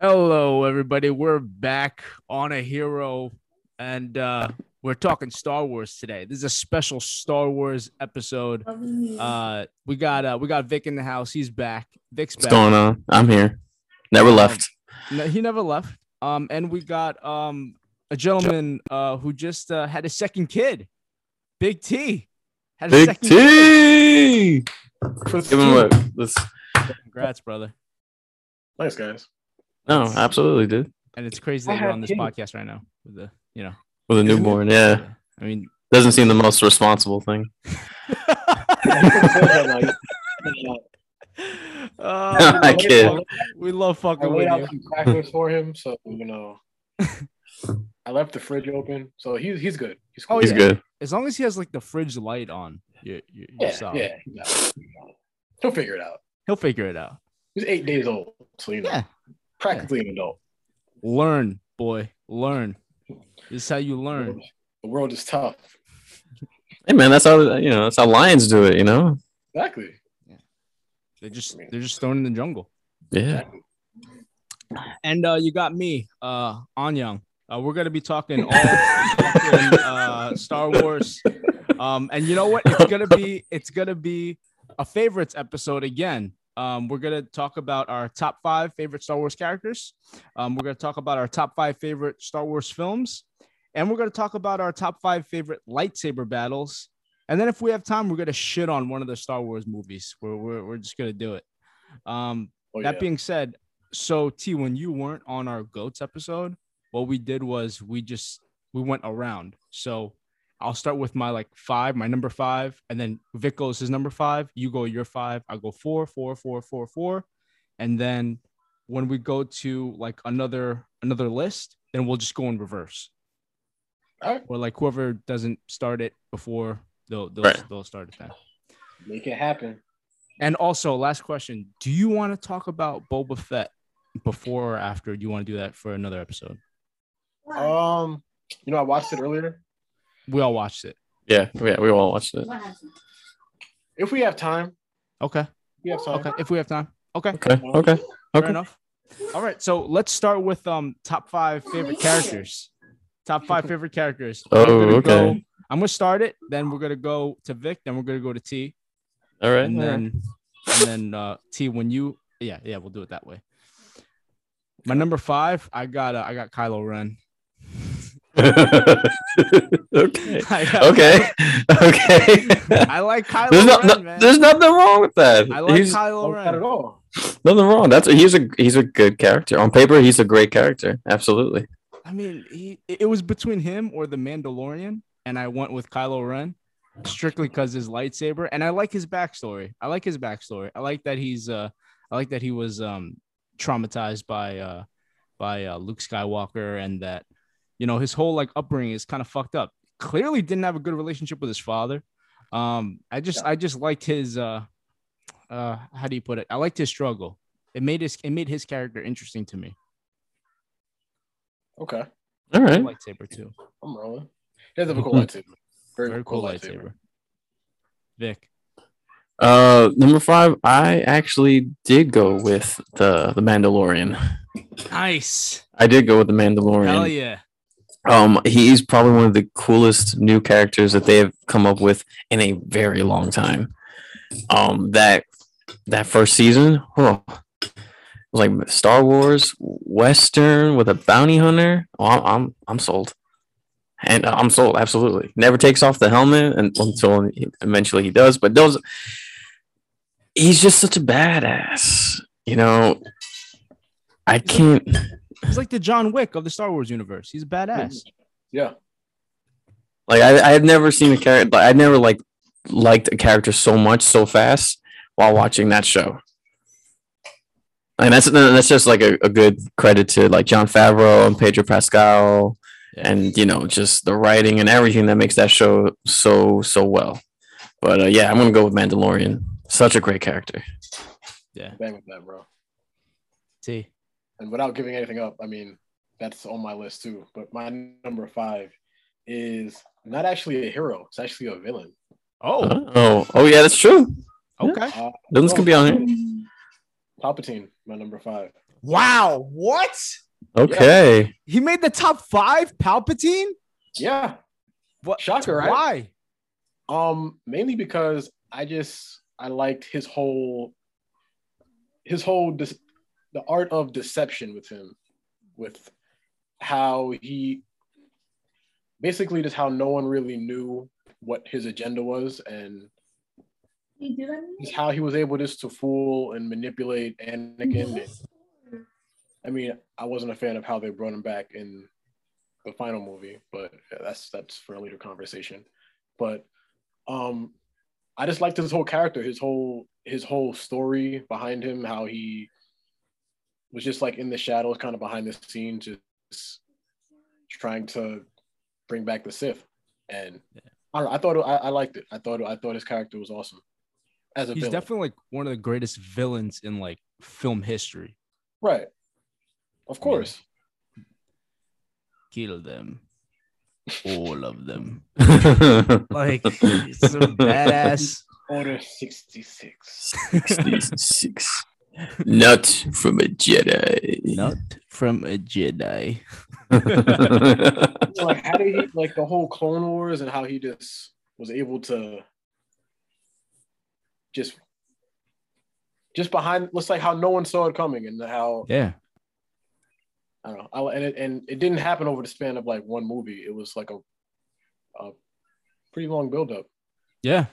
Hello, everybody. We're back on a hero, and uh, we're talking Star Wars today. This is a special Star Wars episode. Uh, we got uh, we got Vic in the house. He's back. Vic's back. What's going on? I'm here. Never Um, left. No, he never left. Um, and we got um a gentleman uh who just uh, had a second kid, Big T. Had a Big second kid. T. Give him a let's Congrats, brother. Nice guys. No, absolutely, dude. And it's crazy I that you're on this kids. podcast right now with the you know. With a newborn, yeah. I mean, Doesn't seem the most responsible thing. Uh, I kid. we love I fucking laid with out you. some crackers for him, so you know. I left the fridge open, so he's he's good. He's cool. Oh, He's yeah. good. As long as he has like the fridge light on, you're, you're, you're yeah, solid. yeah. he got it. He got it. He'll figure it out. He'll figure it out. He's eight days old, so you know, Yeah. Practically an adult. Learn, boy. Learn. This is how you learn. The world is tough. Hey man, that's how you know, that's how lions do it, you know? Exactly. Yeah. They're just they're just thrown in the jungle. Yeah. And uh, you got me, uh, Anyang. Uh, we're gonna be talking all fucking, uh, Star Wars. Um, and you know what? It's gonna be it's gonna be a favorites episode again. Um, we're gonna talk about our top five favorite Star Wars characters. Um, we're gonna talk about our top five favorite Star Wars films, and we're gonna talk about our top five favorite lightsaber battles. And then if we have time, we're gonna shit on one of the Star Wars movies. We're we're, we're just gonna do it. Um, Oh, that yeah. being said, so T, when you weren't on our goats episode, what we did was we just we went around. So I'll start with my like five, my number five, and then Vic goes his number five. You go your five. I go four, four, four, four, four, and then when we go to like another another list, then we'll just go in reverse. All right. Or like whoever doesn't start it before they'll they'll, Right. they'll start it then. Make it happen. And also, last question: Do you want to talk about Boba Fett before or after? Do you want to do that for another episode? Um, you know, I watched it earlier. We all watched it. Yeah, yeah, we all watched it. If we have time, Okay. if we have time. Okay. If we have time. Okay. Okay, okay, Fair okay. enough. All right. So let's start with um top five favorite characters. Top five favorite characters. Oh, I'm gonna okay. go- I'm gonna start it. Then we're gonna go to Vic. Then we're gonna go to T. All right. and all right. then and then uh T when you yeah yeah we'll do it that way. My number five, I got uh, I got Kylo Ren. okay. I Okay. Okay. I like Kylo there's, no, Ren, no- man. there's nothing wrong with that. I like he's Kylo Not at all. nothing wrong. That's he's a he's a good character. On paper, he's a great character. Absolutely. I mean, he it was between him or the Mandalorian, and I went with Kylo Ren strictly because his lightsaber, and I like his backstory. I like his backstory. I like that he's uh, I like that he was um traumatized by uh by uh, Luke Skywalker, and that you know his whole like upbringing is kind of fucked up. Clearly, didn't have a good relationship with his father. Um, I just I just liked his uh uh how do you put it? I liked his struggle. It made his it made his character interesting to me. Okay. All right. Lightsaber too. I'm rolling. He has a cool lightsaber. Very, Very cool lightsaber. Vic. Uh, number five, I actually did go with the the Mandalorian. Nice. I did go with the Mandalorian. Hell yeah. Um, he's probably one of the coolest new characters that they have come up with in a very long time. Um, that that first season, oh, like Star Wars Western with a bounty hunter. Oh, I'm I'm, I'm sold, and I'm sold absolutely. Never takes off the helmet and, until eventually he does. But those, he's just such a badass. You know, I can't. He's like the John Wick of the Star Wars universe. He's a badass. Yeah. Like I, I had never seen a character. I never like liked a character so much so fast while watching that show. And that's that's just like a, a good credit to like Jon Favreau and Pedro Pascal, Yeah. and you know just the writing and everything that makes that show so so well. But uh, yeah, I'm gonna go with Mandalorian. Such a great character. Yeah. Bang with that, bro. T. And without giving anything up, I mean, that's on my list too. But my number five is not actually a hero; it's actually a villain. Oh, Oh oh yeah, that's true. okay. Uh, Villains can be on here. Palpatine, my number five. Wow, what? Okay. He made the top five. Palpatine. Yeah. What? Shocker, right? Why? Um, mainly because I just I liked his whole his whole dis- the art of deception with him, with how he basically just how no one really knew what his agenda was and You do that? just how he was able just to fool and manipulate Anakin. And, I mean, I wasn't a fan of how they brought him back in the final movie, but that's that's for a later conversation. But um, I just liked his whole character, his whole his whole story behind him, how he was just like in the shadows, kind of behind the scenes, just trying to bring back the Sith. And I, don't know, I thought I, I liked it. I thought I thought his character was awesome as a He's villain. definitely like one of the greatest villains in like film history. right. Of course. Kill them, all of them. Like he's so badass. Order 66. Six. Not from a Jedi. Not from a Jedi. like how did he like the whole Clone Wars and how he just was able to just just behind looks like how no one saw it coming and how Yeah. I don't know I, and it, and it didn't happen over the span of like one movie it was like a a pretty long build up Yeah.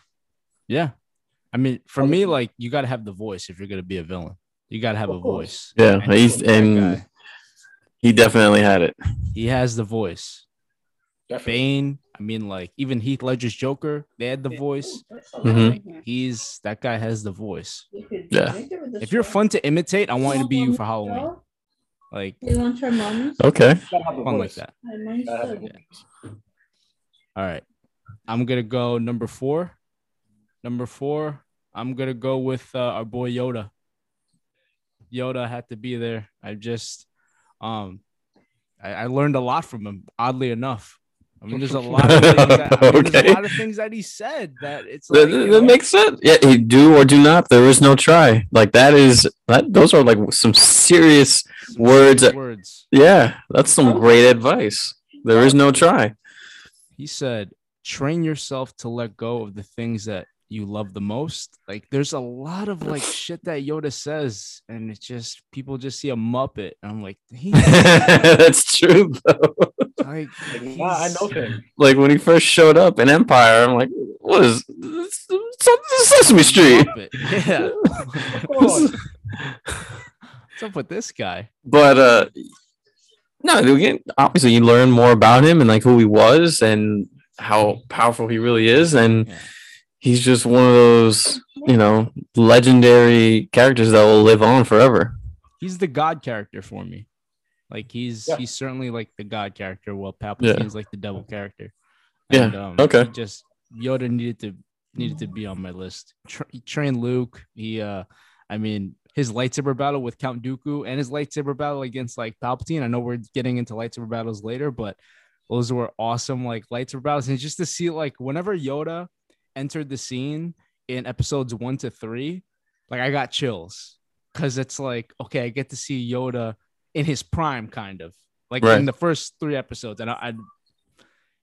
Yeah. I mean, for me, like you gotta have the voice if you're gonna be a villain. You gotta have a voice. yeah, And he's and guy, he definitely had it. he has the voice. definitely Bane, I mean, like even Heath Ledger's Joker, they had the voice. Mhm. He's that guy has the voice. Yeah. If you're fun to imitate, I want you to be you for Halloween. Like You want your mommy? Okay. Gotta have the fun like that. My mom's Gotta have the good. voice. All right. I'm gonna go number four. Number four, I'm gonna go with uh, our boy Yoda. Yoda had to be there. I just um I, I learned a lot from him, oddly enough. I mean, there's a lot of things that, I mean, there's a lot of things that he said that it's That, like you that know, makes sense. Yeah, he do or do not. There is no try. Like that is that. Those are like some serious. some words serious words. Yeah, that's some great advice. There is no try. He said, train yourself to let go of the things that you love the most. Like there's a lot of like shit that Yoda says, and it's just people just see a Muppet. And I'm like, he that's true though. like Like, nah, I know him. Like when he first showed up in Empire, I'm like, what is this? This Sesame Street? Yeah. What's up with this guy? but uh no again obviously you learn more about him and like who he was and how powerful he really is and Yeah. He's just one of those you know legendary characters that will live on forever He's the God character for me. Like he's Yeah. he's certainly like the God character, while Palpatine's like the devil character. Yeah, um, okay. just Yoda needed to needed to be on my list. Tra- he trained Luke. He, uh, I mean, his lightsaber battle with Count Dooku and his lightsaber battle against like Palpatine. I know we're getting into lightsaber battles later, but those were awesome like lightsaber battles. And just to see like whenever Yoda entered the scene in episodes one to three, like I got chills because it's like okay, I get to see Yoda in his prime, kind of like Right. in the first three episodes, and I. I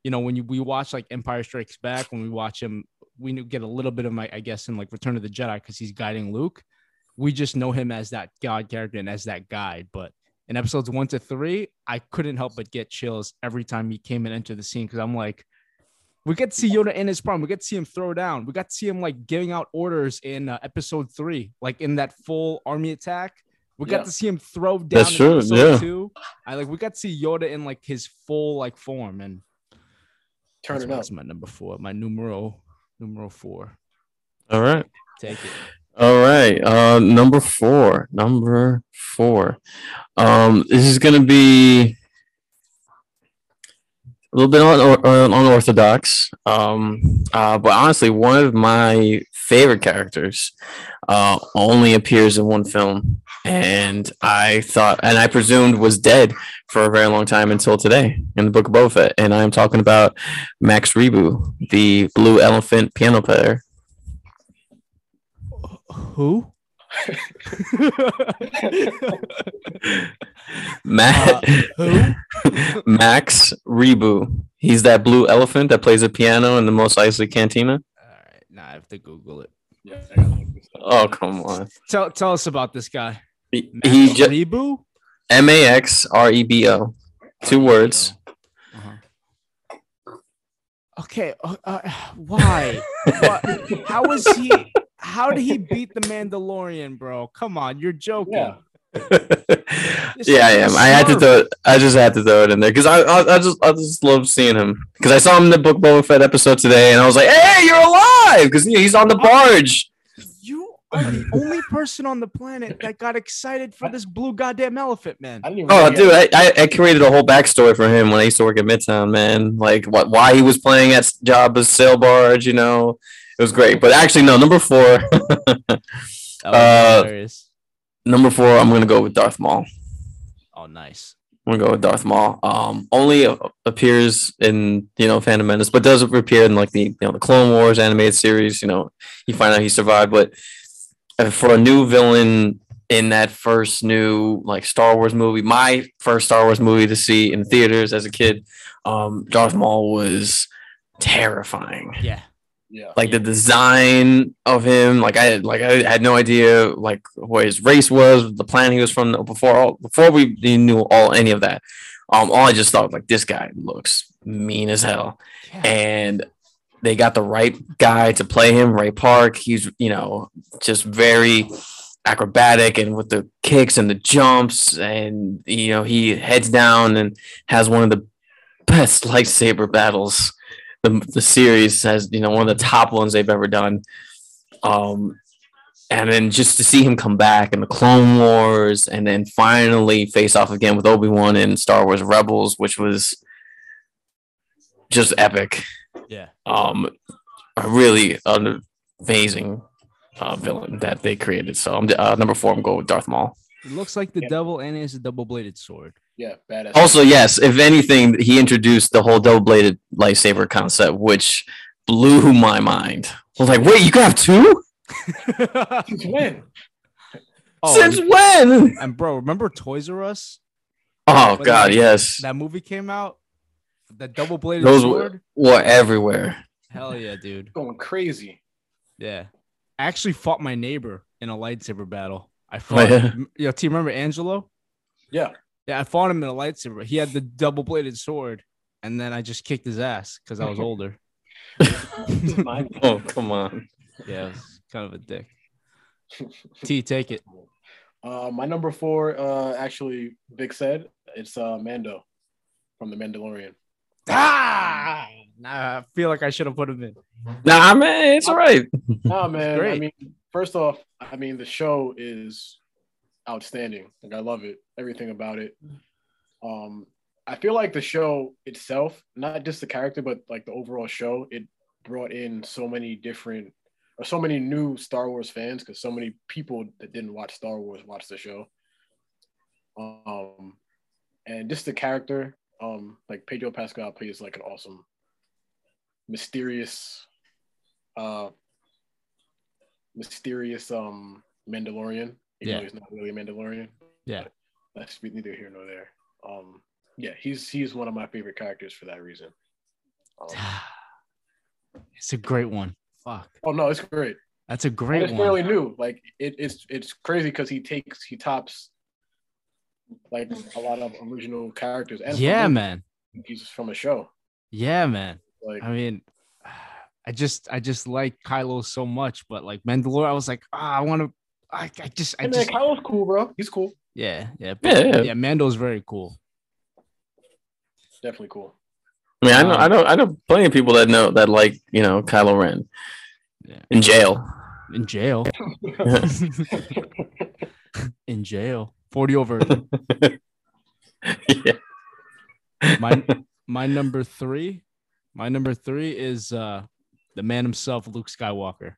you know, when you, we watch like Empire Strikes Back, when we watch him, we get a little bit of my, I guess, in like Return of the Jedi because he's guiding Luke. We just know him as that God character and as that guide. But in episodes one to three, I couldn't help but get chills every time he came and entered the scene because I'm like, we get to see Yoda in his prime. We get to see him throw down. We got to see him like giving out orders in uh, episode three, like in that full army attack. We got Yeah. to see him throw down. That's in true, episode yeah. Two. I like we got to see Yoda in like his full like form and Turn that's, it up. that's my number four. My numero numero four. all right Take it. all right uh number four number four um this is gonna be a little bit un- un- unorthodox um uh but honestly one of my favorite characters uh only appears in one film and i thought and i presumed was dead for a very long time until today in the book of Boba Fett. and i'm talking about max rebo the blue elephant piano player Who? Matt, Uh, Max Rebo. He's that blue elephant that plays the piano in the Mos Eisley Cantina. All right, now I have to Google it. Yeah, I gotta look this up. Oh, come on. Tell tell us about this guy. He, Max he just Rebo? M A X R E B O. Two words. Uh-huh. Okay, uh, uh, why? what? How was he? How did he beat the Mandalorian, bro? Come on, you're joking. Yeah. yeah, I am. I had to throw it. I just had to throw it in there because I, I I just I just love seeing him because I saw him in the Book Boba Fett episode today and I was like, hey, you're alive because he's on the barge. You are the only person on the planet that got excited for this blue goddamn elephant, man. I didn't even Oh, dude, I, I, I created a whole backstory for him when I used to work at Midtown, man. Like what why he was playing at Jabba's sail barge, you know. It was great. But actually, no, number four. Uh, number four, I'm gonna go with Darth Maul. Oh, nice. I'm gonna go with Darth Maul. Um, only appears in you know Phantom Menace, but does appear in like the you know the Clone Wars animated series. You know, you find out he survived, but uh, for a new villain in that first new like Star Wars movie, my first Star Wars movie to see in theaters as a kid, um, Darth Maul was terrifying. Yeah. Yeah. Like the design of him, like I like I had no idea like what his race was, the planet he was from before all before we knew all any of that. Um, all I just thought like this guy looks mean as hell, yeah. and they got the right guy to play him. Ray Park, he's you know just very acrobatic and with the kicks and the jumps, and you know he heads down and has one of the best lightsaber battles the, the series has you know one of the top ones they've ever done um and then just to see him come back in the clone wars and then finally face off again with obi-wan in star wars rebels which was just epic Yeah. um a really an amazing uh, villain that they created so i'm uh, number four i'm going with darth maul It looks like the Yeah. devil and he has a double bladed sword. Yeah, badass. also yes if anything he introduced the whole double-bladed lightsaber concept which blew my mind i was like wait you can have two Since when? oh, since and, when and bro, remember Toys R Us? oh When god that- yes That movie came out. The double bladed those sword. were, were everywhere Hell yeah, dude. Going crazy. Yeah. I actually fought my neighbor in a lightsaber battle. I Oh, fought. yeah? Yo, do you remember Angelo? Yeah. Yeah, I fought him in a lightsaber. He had the double bladed sword, and then I just kicked his ass because I was older. Oh come on Yeah, it was kind of a dick. T, take it. Uh, my number four, uh, actually, Vic said it's uh, Mando from The Mandalorian. Ah, nah, I feel like I should have put him in. nah man it's all right Nah, man. I mean, first off, I mean the show is outstanding. Like I love it, everything about it. Um, I feel like the show itself, not just the character, but like the overall show, it brought in so many different or so many new Star Wars fans because so many people that didn't watch Star Wars watched the show. Um, and just the character, um, like Pedro Pascal plays like an awesome, mysterious, uh, mysterious um Mandalorian. Even Yeah. though he's not really a Mandalorian. Yeah. That's neither here nor there. Um, yeah, he's he's one of my favorite characters for that reason. Um, It's a great one. Fuck. oh no, it's great. That's a And great it's one. fairly new. Like it, it's it's crazy because he takes he tops like a lot of original characters. And yeah, man. he's from a show. Yeah, man. Like I mean, I just I just like Kylo so much, but like Mandalore, I was like, ah, I want to. I, I just I hey, man, just Kylo's cool, bro. He's cool. yeah yeah Yeah, yeah. yeah. Mando's very cool. Definitely cool. i mean i know Um, i know i know plenty of people that know that like you know kylo ren Yeah. in jail In jail. In jail. Forty over. yeah my my number three. My number three is uh the man himself, Luke Skywalker.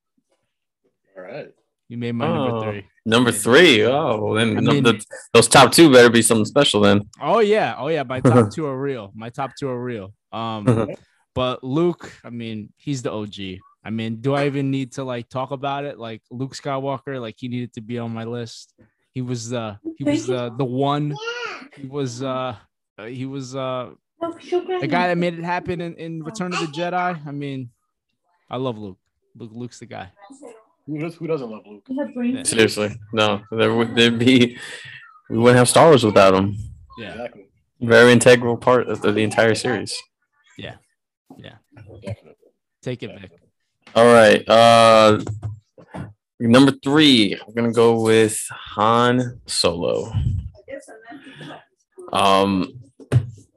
All right. You made my Oh. number three. number three. Oh, well, then I no- mean- the- those top two better be something special then Oh yeah, oh yeah. My top two are real. My top two are real. Um, but Luke, I mean, he's the OG. I mean, do I even need to like talk about it? Like Luke Skywalker, like he needed to be on my list. He was the he was the the one. He was uh uh, he was uh the guy that made it happen in, in Return of the Jedi. I mean, I love Luke. Luke Luke's the guy. Who, does, who doesn't love Luke? Yeah. Seriously, no, there would there'd be we wouldn't have Star Wars without him. Yeah, Exactly. Very integral part of the, the entire series. Yeah, yeah, definitely. take it, back. All right, uh, number three, I'm gonna go with Han Solo. Um,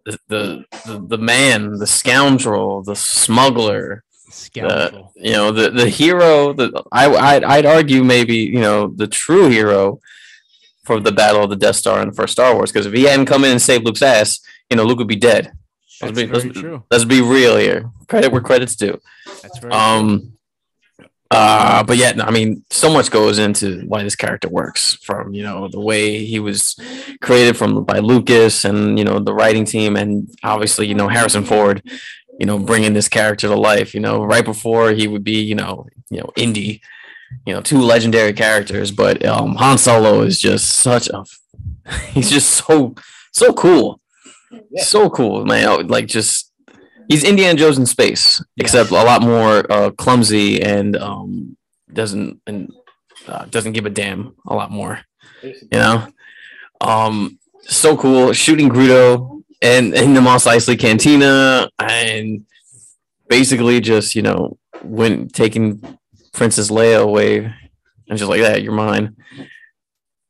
the the the, the man, the scoundrel, the smuggler, Scoundrel. you know the the hero the I I'd, I'd argue maybe you know the true hero for the battle of the Death Star in the first Star Wars because if he hadn't come in and saved Luke's ass you know Luke would be dead That's let's be, very let's, true. let's be real here credit where credit's due That's right. um uh but yeah I mean so much goes into why this character works from you know the way he was created from by Lucas and you know the writing team and obviously you know Harrison Ford you know, bringing this character to life. You know, right before he would be, you know, you know, Indy, you know, two legendary characters. But um, Han Solo is just such a, he's just so so cool, Yeah. so cool, man. Like just he's Indiana Jones in space, Yeah. except a lot more uh, clumsy and um doesn't and uh, doesn't give a damn a lot more you know um so cool shooting Greedo and in the Mos Eisley Cantina and basically just you know when taking Princess Leia away and just like that you're mine.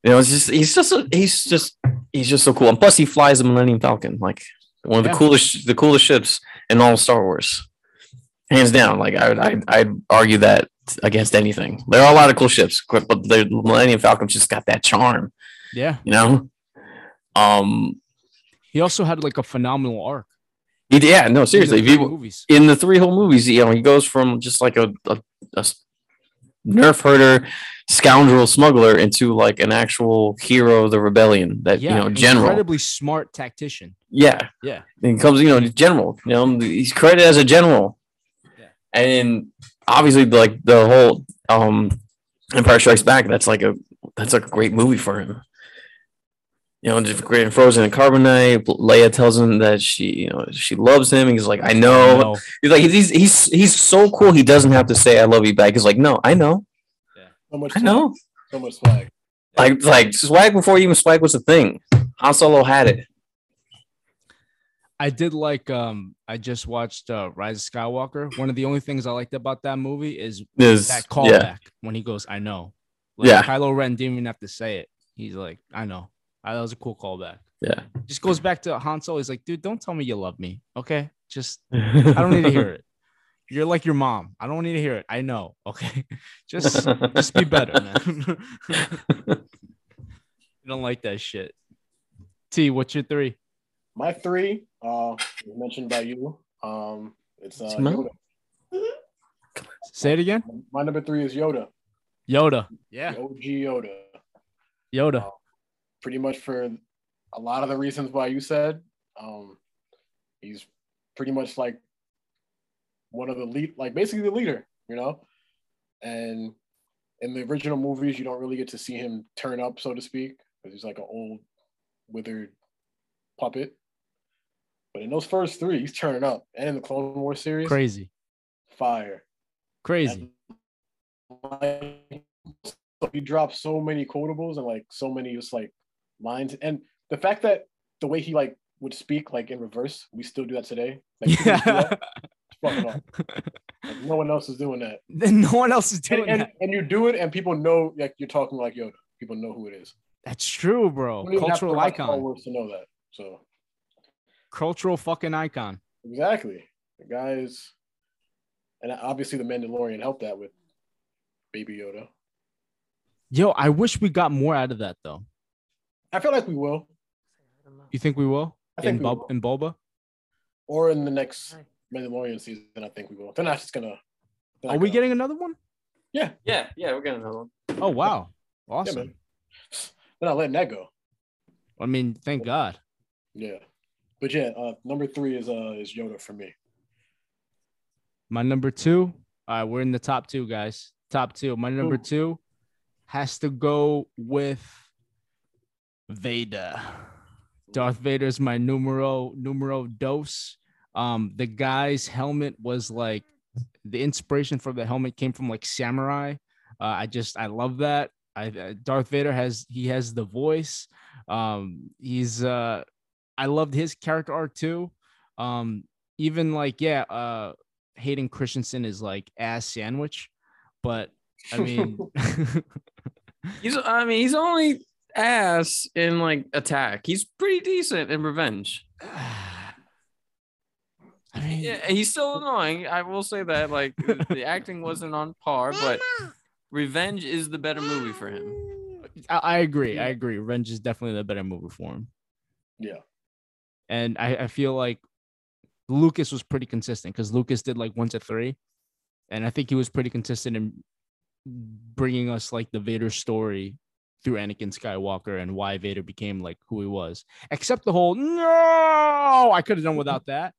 You know it's just he's just he's just he's just so cool. And plus he flies the Millennium Falcon like one of the Yeah. coolest the coolest ships in all Star Wars. Hands down like I would I'd, I'd argue that against anything. There are a lot of cool ships but the Millennium Falcon just got that charm. Yeah, you know? Um he also had like a phenomenal arc. he, yeah no seriously in the you, movies. in the three whole movies you know he goes from just like a nerf herder scoundrel smuggler into like an actual hero of the rebellion that Yeah, you know general incredibly smart tactician. yeah Yeah, and he comes you know general you know he's credited as a general Yeah. and obviously like the whole um empire strikes back that's like a that's like a great movie for him you know just great in frozen and carbonite leia tells him that she you know she loves him he's like i know No, he's like he's he's he's so cool he doesn't have to say i love you back he's like no i know Yeah. So much. i know So much swag. like like swag before even swag was a thing han solo had it I did like. Um, I just watched uh, Rise of Skywalker. One of the only things I liked about that movie is Is- that yeah callback when he goes, "I know." Like, Yeah. Kylo Ren didn't even have to say it. He's like, "I know." Uh, that was a cool callback. yeah Just goes back to Han Solo. He's like, "Dude, don't tell me you love me, okay? Just I don't need to hear it. You're like your mom. I don't need to hear it. I know, okay? Just just be better, man." you don't like that shit. T, what's your three? My three, uh, was mentioned by you. Um, it's uh, Smell? Yoda. Say it again. My number three is Yoda. Yoda. Yeah, The OG Yoda. Yoda. Pretty much for a lot of the reasons why you said. Um, he's pretty much like one of the lead, like basically the leader, you know. And in the original movies, you don't really get to see him turn up, so to speak, because he's like an old, withered puppet. But in those first three, he's turning up, and in the Clone Wars series, Crazy. fire. Crazy. like, he drops so many quotables and like so many just like lines and the fact that the way he like would speak like in reverse we still do that today like, Yeah. that, it's fucking. Like, no one else is doing that then no one else is doing and, that. and you do it and people know like you're talking like Yoda people know who it is That's true, bro. You don't even have to Cultural Star icon. To know that so Cultural fucking icon. exactly the guys and obviously the Mandalorian helped that with Baby Yoda Yo, I wish we got more out of that though. I feel like we will You think we will? I think in, we Bub- will. in Boba? or in the next Mandalorian season, I think we will. They're not just gonna. they're we gonna- getting another one? Yeah, yeah yeah we're getting another one Oh wow. Awesome. man. They're not letting that go. I mean, thank God. Yeah, but yeah, uh, number three is uh is Yoda for me. My number two. All right, we're in the top two, guys. Top two. My number Ooh. two has to go with Vader. Darth Vader's my numero numero dos. Um, the guy's helmet was like the inspiration for the helmet came from like samurai. Uh, I just I love that. I uh, Darth Vader has he has the voice. Um, he's uh, I loved his character arc too. Um, even like yeah, uh, Hayden Christensen is like ass sandwich, but I mean, He's I mean he's only ass in like attack. He's pretty decent in revenge. I mean, Yeah, he's still annoying. I will say that. Like the acting wasn't on par, but Revenge is the better movie for him. I, I agree. I agree. Revenge is definitely the better movie for him. Yeah. And I, I feel like Lucas was pretty consistent because Lucas did like one to three. And I think he was pretty consistent in bringing us like the Vader story through Anakin Skywalker and why Vader became like who he was. Except the whole no, I could have done without that.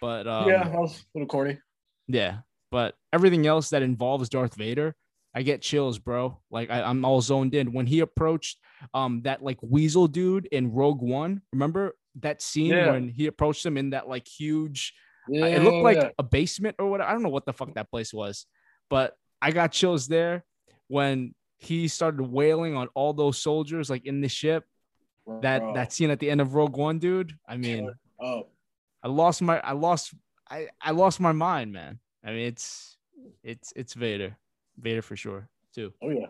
But um, yeah, that was a little corny. Yeah, but everything else that involves Darth Vader, I get chills, bro. Like I, I'm all zoned in. When he approached um that like weasel dude in Rogue One, remember that scene Yeah. when he approached him in that like huge Yeah, it looked like yeah. a basement or what. I don't know what the fuck that place was, but I got chills there when he started wailing on all those soldiers like in the ship. That Bro. that scene at the end of Rogue One, dude. I mean, oh I lost my I lost I I lost my mind, man. I mean, it's it's it's Vader, Vader for sure too. oh yeah.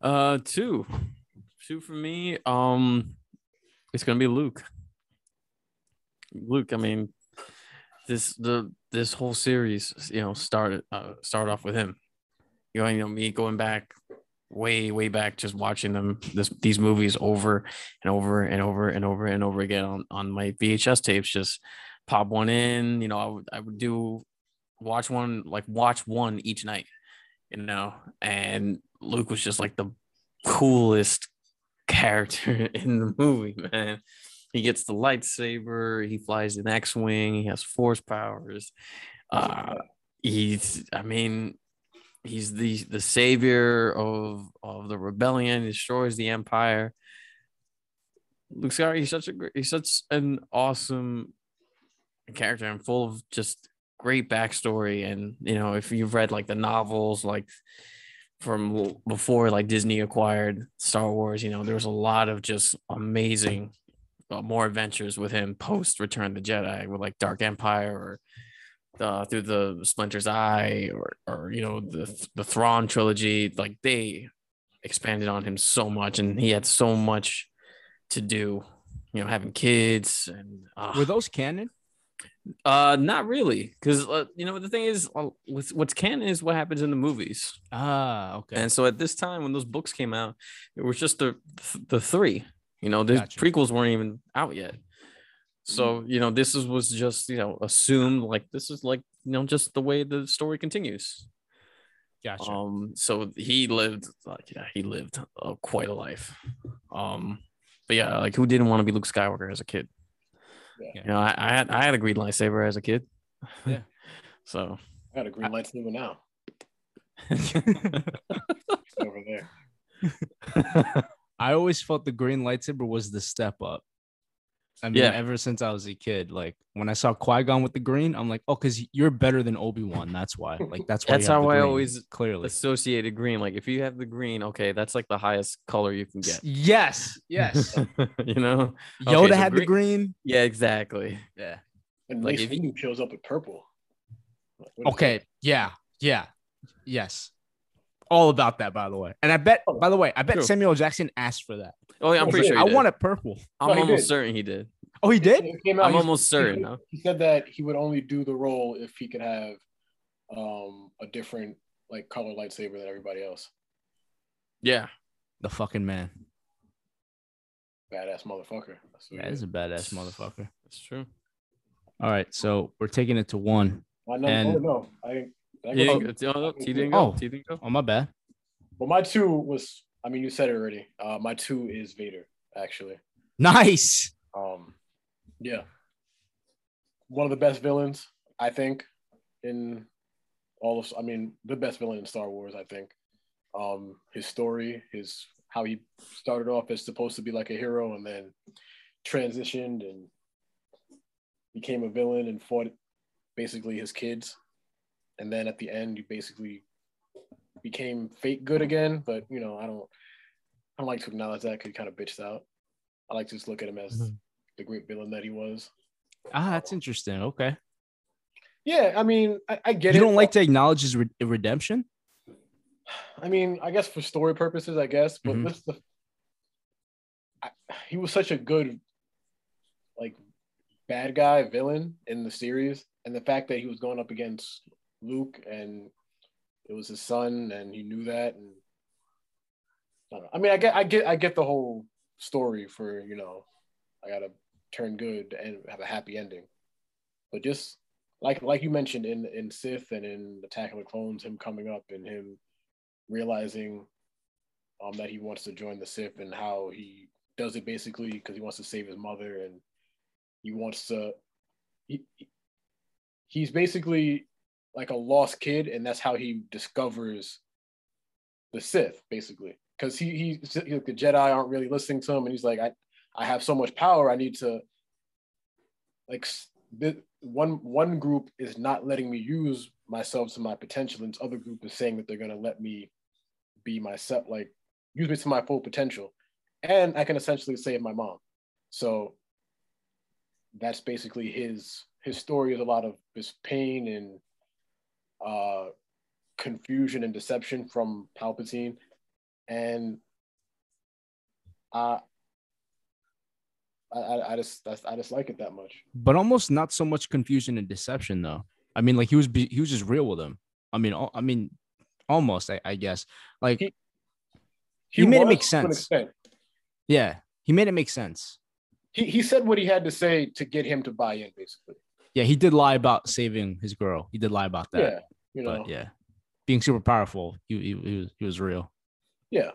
Uh, two, two for me. Um, it's gonna be Luke. Luke. I mean, this the this whole series, you know, started uh, started off with him. You know, you know, me going back way way back, just watching them this these movies over and over and over and over and over again on on my VHS tapes. Just pop one in. You know, I would I would do watch one like watch one each night you know, and Luke was just like the coolest character in the movie, man. He gets the lightsaber, he flies an X-wing, he has force powers. Uh he's I mean, he's the the savior of of the rebellion, destroys the empire. Luke Skywalker, he's such a he's such an awesome character and full of just great backstory and you know if you've read like the novels like from before like disney acquired star wars you know there was a lot of just amazing uh, more adventures with him post return of the jedi with like dark empire or uh, through the splinter's eye or or you know the the Thrawn trilogy like they expanded on him so much and he had so much to do you know having kids and uh, Were those canon? uh, not really, because uh, you know the thing is, uh, what's what's canon is what happens in the movies. Ah, okay. And so at this time, when those books came out, it was just the the three. You know, the Gotcha. prequels weren't even out yet. So you know, this is was just you know assumed like this is like you know just the way the story continues. gotcha. Um, so he lived like yeah, he lived uh, quite a life. Um, but yeah, like who didn't want to be Luke Skywalker as a kid? Yeah. You know, I, I had I had a green lightsaber as a kid. Yeah. so I got a green lightsaber now. Over there. I always felt the green lightsaber was the step up. I mean, Yeah. ever since I was a kid, like when I saw Qui Gon with the green, I'm like, oh, because you're better than Obi Wan. That's why. Like that's why. That's how I always clearly. associated green. Like if you have the green, okay, that's like the highest color you can get. Yes, yes. you know? Yoda Okay, so had the green- green. Yeah, exactly. Yeah. And Like, Mace if you- Windu shows up with purple. Like, what is Okay. Yeah. Yeah. Yes. All about that, by the way. And I bet, by the way, I bet True. Samuel Jackson asked for that. Oh, yeah, I'm Oh, pretty sure. I He did. want it purple. I'm No, almost did. certain he did. Oh, he did. It came out, I'm almost certain. said- huh? He said that he would only do the role if he could have um a different like color lightsaber than everybody else. Yeah. The fucking man. Badass motherfucker. That's what That he a badass motherfucker. That's true. All right, so we're taking it to one. I know. and- oh, no, I didn't. Did I go- didn't, go- oh, T didn't go. Oh. T didn't go. Oh, my bad. Well, my two was. I mean, you said it already. Uh, my two is Vader, actually. Nice. Um, yeah, one of the best villains, I think, in all of. I mean, the best villain in Star Wars, I think. Um, his story, his how he started off as supposed to be like a hero and then transitioned and became a villain and fought basically his kids. And then at the end, you basically became fake good again. But you know, I don't, I don't like to acknowledge that because he kind of bitched out. I like to just look at him as Mhm. the great villain that he was. Ah, that's interesting. Okay. Yeah, I mean, I, I get You it. You don't like to acknowledge his re- redemption? I mean, I guess for story purposes, I guess, but Mhm. this the I, he was such a good like bad guy villain in the series, and the fact that he was going up against Luke and it was his son, and he knew that, and I. I mean, I get, I get, I get the whole story for you know, I gotta turn good and have a happy ending, but just like like you mentioned in in Sith and in Attack of the Clones, him coming up and him realizing um, that he wants to join the Sith and how he does it basically because he wants to save his mother and he wants to. He, he's basically like a lost kid, and that's how he discovers the Sith, basically. Because he, he he the Jedi aren't really listening to him, and he's like, I I have so much power, I need to like the, one one group is not letting me use myself to my potential, and this other group is saying that they're gonna let me be myself, like use me to my full potential, and I can essentially save my mom. So that's basically his his story is a lot of this pain and uh, confusion and deception from Palpatine, and uh, I I, I just I just like it that much. But almost not so much confusion and deception though. I mean, like he was he was just real with him. I mean, I mean, almost. I, I guess. Like, He- He made it make sense. yeah, he made it make sense. He he said what he had to say to get him to buy in, basically. Yeah, he did lie about saving his girl. He did lie about that. yeah, you know. But yeah, being super powerful, he, he, he was he was real. yeah.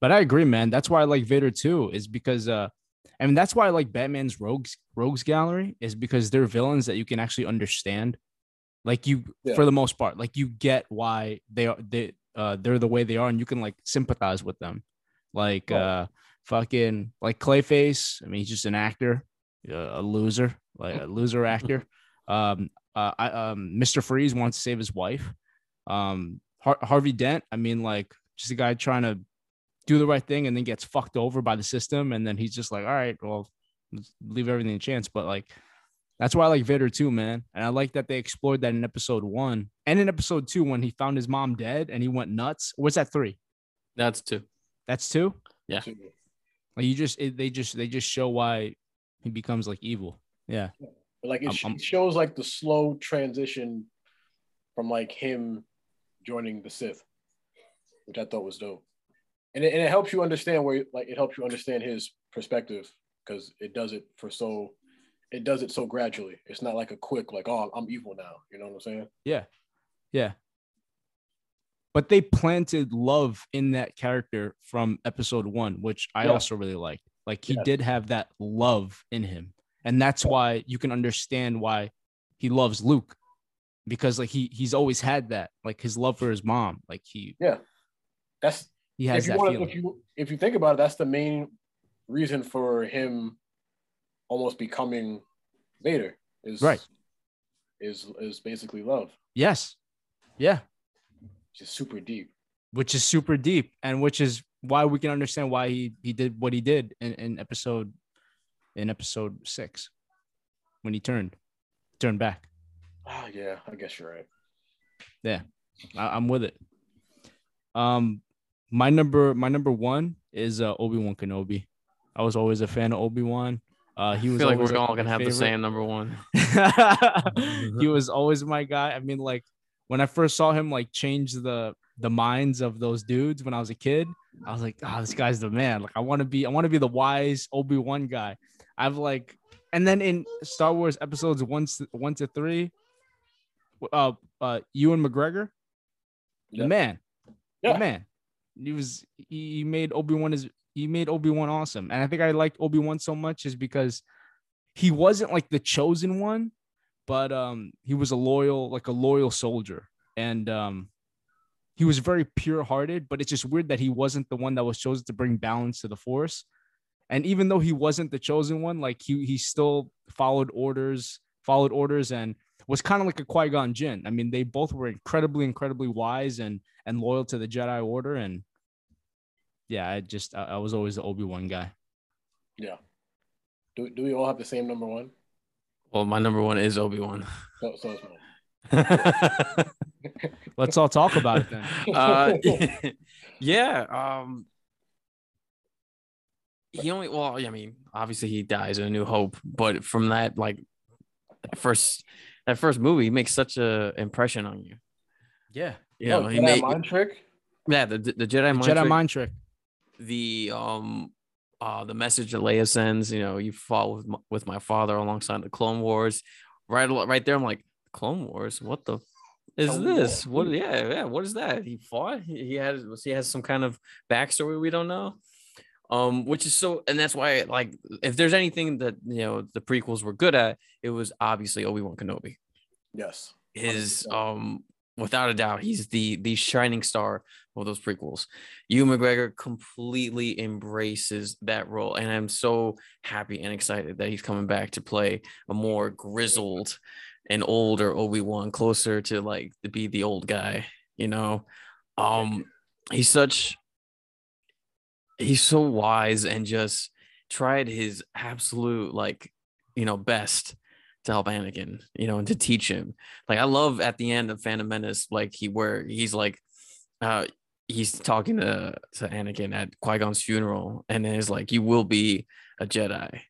But I agree, man. That's why I like Vader too, is because uh I mean that's why I like Batman's rogues rogues gallery, is because they're villains that you can actually understand. Like you Yeah. for the most part, like you get why they are they uh they're the way they are and you can like sympathize with them. Like Right. uh fucking like Clayface. I mean, he's just an actor, a loser, like a loser actor. Um uh I um Mr. Freeze wants to save his wife. Um Har- Harvey Dent, I mean, like just a guy trying to do the right thing and then gets fucked over by the system. And then he's just like, all right, well, let's leave everything a chance. But like, that's why I like Vader too, man. And I like that they explored that in episode one and in episode two when he found his mom dead and he went nuts. What's that three? That's two. That's two. Yeah. Like you just it, they just they just show why he becomes like evil. Yeah. Like it, I'm- sh- I'm- shows like the slow transition from like him joining the Sith, which I thought was dope. And it, and it helps you understand where like it helps you understand his perspective because it does it for so it does it so gradually. It's not like a quick like oh I'm evil now. You know what I'm saying? Yeah. Yeah. But they planted love in that character from episode one, which I Yeah. also really liked. Like he Yeah. did have that love in him. And that's why you can understand why he loves Luke. Because like he he's always had that, like his love for his mom. Like he yeah That's he has if you that want feeling. if you if you think about it, that's the main reason for him almost becoming Vader is Right. is is basically love. yes. Yeah. Which is super deep. Which is super deep and which is why we can understand why he he did what he did in, in episode in episode six when he turned turned back. Ah, yeah, I guess you're right. I, I'm with it. Um, my number, my number one is uh, Obi Wan Kenobi. I was always a fan of Obi Wan. Uh, he I was feel like always we're all gonna my have the same number one. he was always my guy. I mean, like when I first saw him like change the the minds of those dudes when I was a kid, I was like, oh, this guy's the man. Like I want to be, I want to be the wise Obi Wan guy. I've like, and then in Star Wars episodes one to, one to three, uh, uh, Ewan McGregor, Yeah. the man, Yeah. the man. He was he made Obi Wan is he made Obi Wan awesome, and I think I liked Obi Wan so much is because he wasn't like the chosen one, but um he was a loyal like a loyal soldier, and um he he was very pure-hearted, but it's just weird that he wasn't the one that was chosen to bring balance to the force. And even though he wasn't the chosen one, like he he still followed orders, followed orders, and was kind of like a Qui Gon Jinn. I mean, they both were incredibly, incredibly wise and and loyal to the Jedi Order. And yeah, I just I, I was always the Obi Wan guy. Yeah. Do, do we all have the same number one? Well, my number one is Obi Wan. So, so is mine. Let's all talk about it then. uh, yeah. Um, he only well, I mean, obviously he dies in A New Hope, but from that like that first that first movie, he makes such a impression on you. Yeah, You know, oh, he Jedi made mind trick. yeah the the Jedi mind Jedi trick, mind trick. the um uh the message that Leia sends. You know, you fought with my, with my father alongside the Clone Wars. Right, right there, I'm like Clone Wars. What the is Clone this? Wars. What? Yeah, yeah. What is that? He fought. He, he has. He has some kind of backstory we don't know. Um, which is so, and that's why, like, if there's anything that you know the prequels were good at, it was obviously Obi Wan Kenobi. Yes. His um, without a doubt, he's the the shining star of those prequels. Ewan McGregor completely embraces that role, and I'm so happy and excited that he's coming back to play a more grizzled and older Obi Wan, closer to like to be the old guy. You know, um, he's such he's so wise and just tried his absolute like you know best to help Anakin, you know, and to teach him. Like I love at the end of Phantom Menace, like he where he's like, uh, he's talking to to Anakin at Qui Gon's funeral, and then it's like, "You will be a Jedi."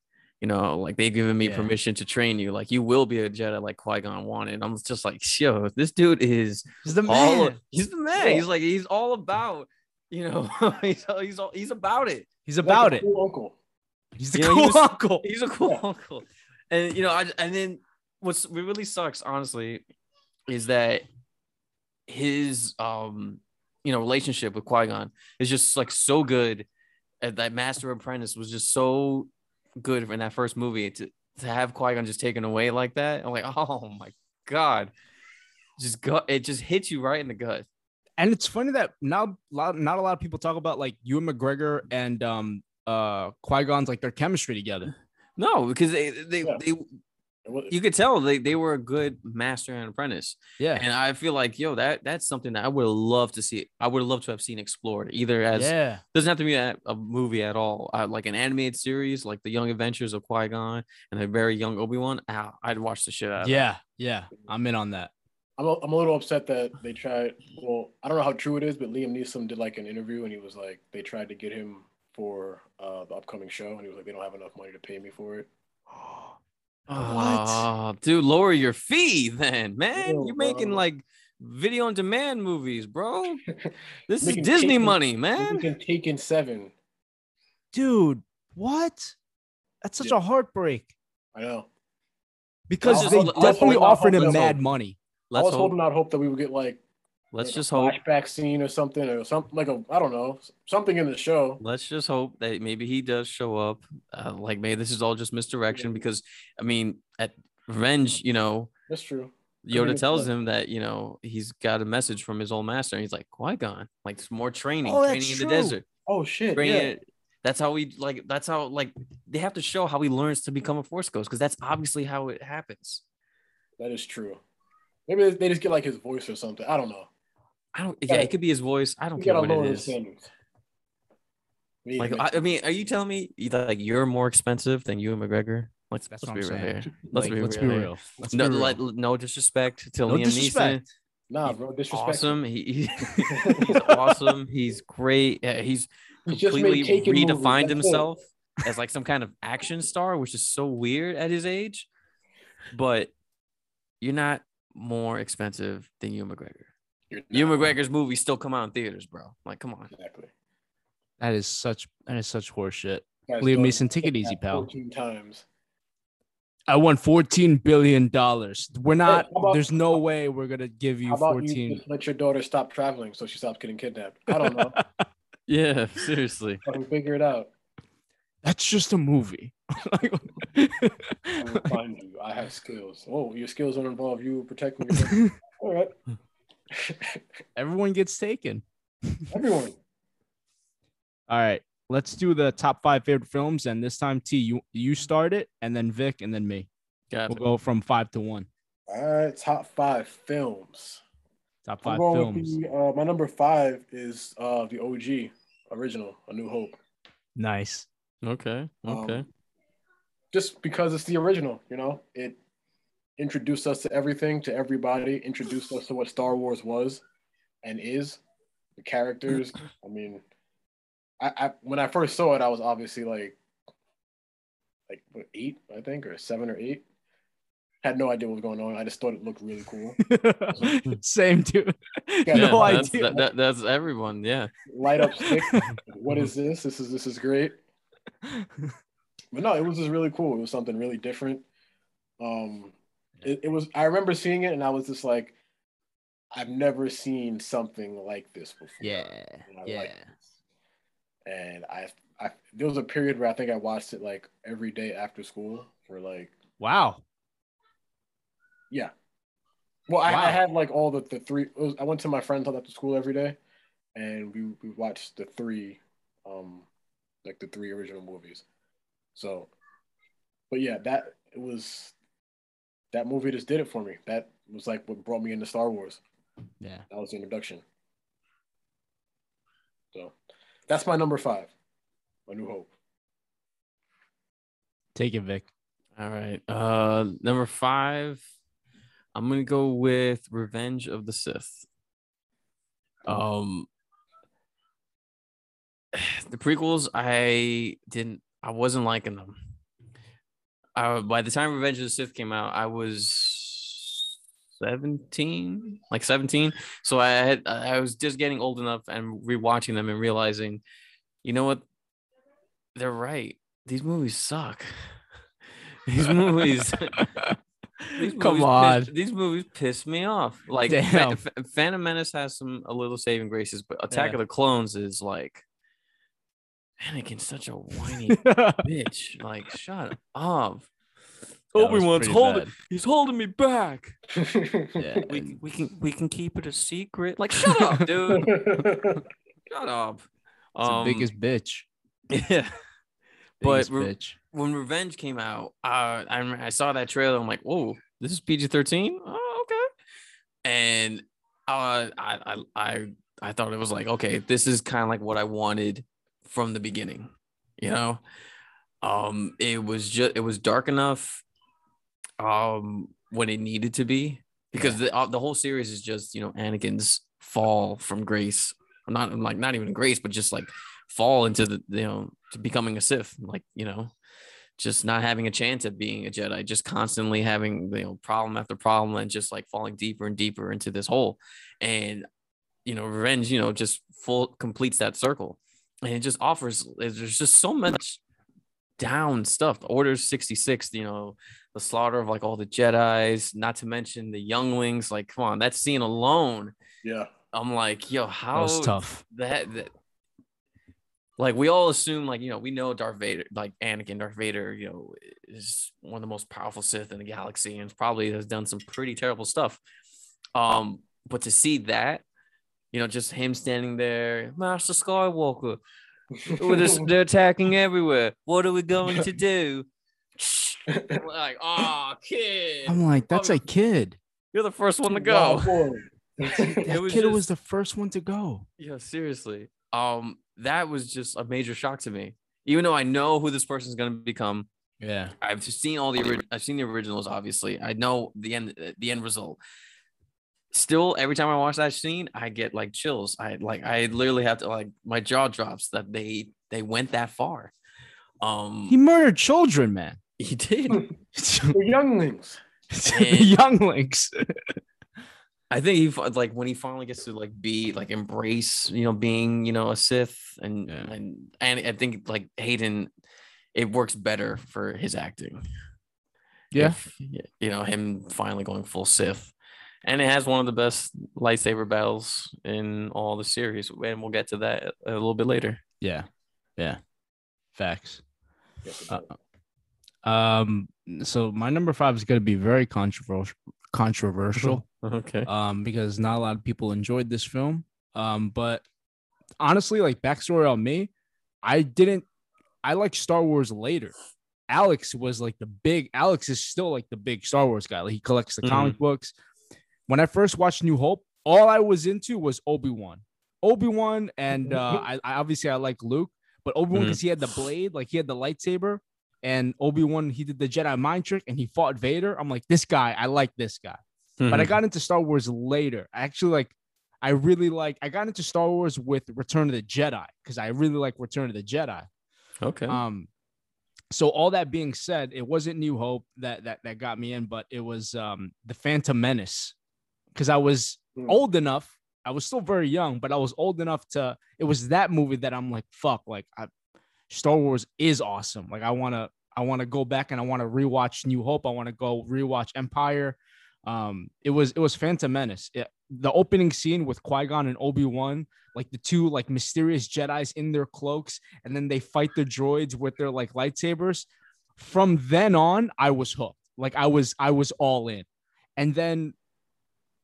You know, like they've given me Yeah. permission to train you. Like you will be a Jedi, like Qui Gon wanted. I'm just like, yo, this dude is He's the all. man. He's the man. Yeah. He's like, he's all about. You know, he's he's he's about it. He's about Like a it. cool uncle. He's the You know, he cool was- uncle. He's a cool Yeah. uncle. And you know, I and then what's what really sucks, honestly, is that his um you know relationship with Qui-Gon is just like so good. And that Master Apprentice was just so good in that first movie to to have Qui-Gon just taken away like that. I'm like, oh my god. Just gut it just hits you right in the gut. And it's funny that now lot- not a lot of people talk about like Ewan McGregor and um uh Qui Gon's like their chemistry together. No, because they they, Yeah. they you could tell they, they were a good master and apprentice. Yeah, And I feel like, yo, that that's something that I would love to see. I would love to have seen explored, either as yeah, doesn't have to be a, a movie at all, uh, like an animated series, like the Young Adventures of Qui Gon and a very young Obi Wan. Ah, I'd watch the shit out of that. yeah, yeah. I'm in on that. I'm a, I'm a little upset that they tried. Well, I don't know how true it is, but Liam Neeson did like an interview and he was like, they tried to get him for uh, the upcoming show, and he was like, they don't have enough money to pay me for it. Oh, what? dude, lower your fee then, man. Yo, You're making bro. like video on demand movies, bro. This is Disney Taken- money, man. Making Taken Seven. Dude, what? That's such Yeah. a heartbreak I know. because Let's they just- let's definitely hold out offered him mad money. I Let's was hope. holding out hope that we would get like Let's just a hope. flashback scene or something or something like a I don't know something in the show. Let's just hope that maybe he does show up. Uh, like maybe this is all just misdirection because I mean, at Revenge, you know, That's true. Yoda mean, tells him that you know he's got a message from his old master, and he's like Qui Gon, like some more training, Oh, training in the desert. Oh shit! Training Yeah. it- That's how we like. That's how like they have to show how he learns to become a Force Ghost because that's obviously how it happens. That is true. Maybe they- they just get like his voice or something. I don't know. I don't. Yeah, gotta- it could be his voice. I don't We care what lower it the is. standards. We need Like I, I mean, are you telling me you- like you're more expensive than Ewan McGregor? Let's let's be I'm real saying. here. Let's Like, be let's real. be here. real. Let's No, be real. like, no disrespect to no Liam Neeson. disrespect. nah, bro. Disrespect. awesome. He, he- he's awesome. He's great. Yeah, he's He completely redefined that's it. himself as like some kind of action star, which is so weird at his age. But you're not more expensive than Ewan McGregor. You're Ewan. McGregor's movies still come out in theaters, bro. Like, come on. Exactly. That is such that is such horseshit. Guys, Liam don't Neeson, take it easy, pal. 14 times. I won 14 billion dollars. We're not. how about- there's no way we're gonna give you How about you 14. just let your daughter stop traveling so she stops getting kidnapped? I don't know. Yeah, seriously. Fucking figure it out. That's just a movie. I will find you. I have skills. Oh, your skills don't involve you protecting your. All right. Everyone gets taken. Everyone. All right, let's do the top five favorite films, and this time T, you you start it, and then Vic, and then me. Got We'll it. go from five to one. All right, top five films. Top I'm five films. the, uh, my number five is uh, the OG original, A New Hope. Nice. Okay. Okay. Um, just because it's the original, you know, it introduced us to everything, to everybody, introduced us to what Star Wars was and is, the characters. I mean, I, I when I first saw it, I was obviously like, like what, eight, I think, or seven or eight. Had no idea what was going on. I just thought it looked really cool. Same dude. Yeah, no that's, idea. that- that- that's everyone. Yeah. Light up stick. what is this? This is this is great. But no, it was just really cool. It was something really different. Um, it, it was. I remember seeing it, and I was just like, I've never seen something like this before. yeah. And I Yeah. like. And I, I, there was a period where I think I watched it like every day after school for like, Wow. yeah. Well, I, Wow. I had like all the the three. Was, I went to my friend's house after school every day, and we we watched the three, um, like the three original movies. So, but yeah, that it was that movie just did it for me. That was like what brought me into Star Wars. Yeah. That was the introduction. So, that's my number five. A New Hope. Take it, Vic. All right. Uh, number five. I'm gonna go with Revenge of the Sith. Um, the prequels, I didn't, I wasn't liking them. Uh, by the time Revenge of the Sith came out, I was 17, like 17. So I had, I was just getting old enough and rewatching them and realizing, you know what? They're right. These movies suck. These movies. These Come movies on. piss- these movies piss me off. Like Damn. Phantom Menace has some a little saving graces, but Attack Yeah. of the Clones is like Anakin's such a whiny bitch. Like, shut up. was Obi-Wan's pretty holding bad. he's holding me back. Yeah. We, we can we can keep it a secret. Like, shut up, dude. Shut up. It's the Um, biggest bitch. yeah. But Biggest re- bitch. when Revenge came out, uh, I I saw that trailer. I'm like, whoa, this is PG thirteen. Oh, okay. And uh, I, I, I, I thought it was like, okay, this is kind of like what I wanted from the beginning. You know, um, it was just it was dark enough, um, when it needed to be because the uh, the whole series is just you know Anakin's fall from grace, not like not even grace, but just like fall into the you know to becoming a Sith, like you know just not having a chance at being a Jedi, just constantly having you know problem after problem and just like falling deeper and deeper into this hole. And you know, revenge, you know, just full completes that circle. And it just offers there's just so much down stuff. The Order 66, you know, the slaughter of like all the Jedi's, not to mention the younglings. Like, come on, that scene alone. yeah. I'm like, yo, how was tough. that, that like we all assume like you know we know Darth Vader like Anakin Darth Vader you know is one of the most powerful Sith in the galaxy and probably has done some pretty terrible stuff um but to see that you know just him standing there Master Skywalker oh, they're, they're attacking everywhere what are we going to do like oh kid I'm like, that's a kid. you're the first one to go boy. That was kid was the first one to go. Yeah, seriously. Um, that was just a major shock to me. Even though I know who this person is going to become, Yeah. I've seen all the ori- I've seen the originals. Obviously, I know the end the end result. Still, every time I watch that scene, I get like chills. I like I literally have to like my jaw drops that they they went that far. Um, He murdered children, man. he did. The younglings. the younglings. I think he like when he finally gets to like be like embrace, you know, being you know a Sith and Yeah. and and I think like Hayden, it works better for his acting. Yeah. If, you know him finally going full Sith, and it has one of the best lightsaber battles in all the series, and we'll get to that a little bit later. Yeah. Yeah. Facts. Yes, Uh. Um, so my number five is going to be very controversial. controversial Okay. um, because not a lot of people enjoyed this film. Um, but honestly, like backstory on me, I didn't. I like Star Wars later. Alex was like the big. Alex is still like the big Star Wars guy. Like he collects the comic books. When I first watched New Hope, all I was into was Obi Wan, Obi Wan, and uh, I, I obviously I like Luke, but Obi Wan because he had the blade, like he had the lightsaber, and Obi Wan he did the Jedi mind trick and he fought Vader. I'm like, this guy, I like this guy but I Mhm. got into Star Wars later. I actually like I really like I got into Star Wars with Return of the Jedi because I really like Return of the Jedi. okay. Um so all that being said, it wasn't New Hope that that that got me in, but it was um the Phantom Menace because I was Hmm. old enough. I was still very young, but I was old enough to it was that movie that I'm like, fuck, like I, Star Wars is awesome. Like I wanna I wanna go back and I wanna rewatch New Hope. I wanna go rewatch Empire. Um, it was it was Phantom Menace. It- the opening scene with Qui Gon and Obi Wan, like the two like mysterious Jedi's in their cloaks, and then they fight the droids with their like lightsabers. From then on, I was hooked. Like I was I was all in, and then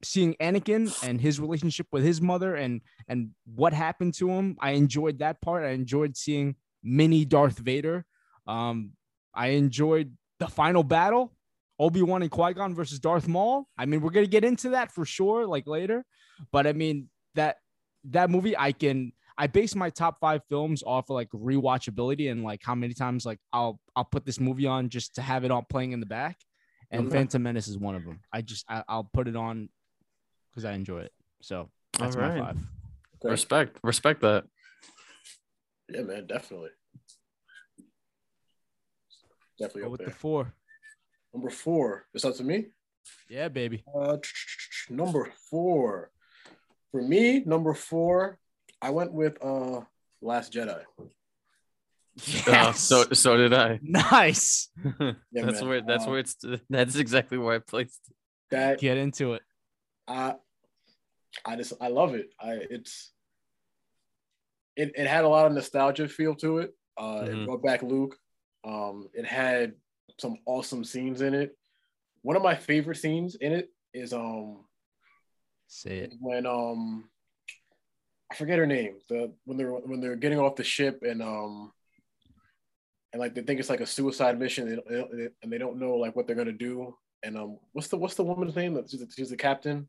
seeing Anakin and his relationship with his mother and and what happened to him, I enjoyed that part. I enjoyed seeing mini Darth Vader. Um, I enjoyed the final battle, Obi Wan and Qui Gon versus Darth Maul. I mean, we're gonna get into that for sure, like later. But I mean that that movie, I can I base my top five films off of like rewatchability and like how many times like I'll I'll put this movie on just to have it on playing in the back. And Okay. Phantom Menace is one of them. I just I, I'll put it on because I enjoy it. So that's my Alright. five. Okay. respect. Respect that. Yeah, man, definitely. Definitely Go with there. the four. Number four. It's up to me. Yeah, baby. Uh, number four. For me, number four, I went with uh Last Jedi. Uh, so so did I. nice. Yeah, that's man. where that's Uh, where it's that's exactly where I placed. it. That Get into it. I I just I love it. I it's it, it had a lot of nostalgia feel to it. Uh Mhm. it brought back Luke. Um it had some awesome scenes in it. One of my favorite scenes in it is um Say it. when um I forget her name. The when they're when they're getting off the ship and um and like they think it's like a suicide mission and they, and they don't know like what they're gonna do. And um what's the what's the woman's name? She's the, she's the captain.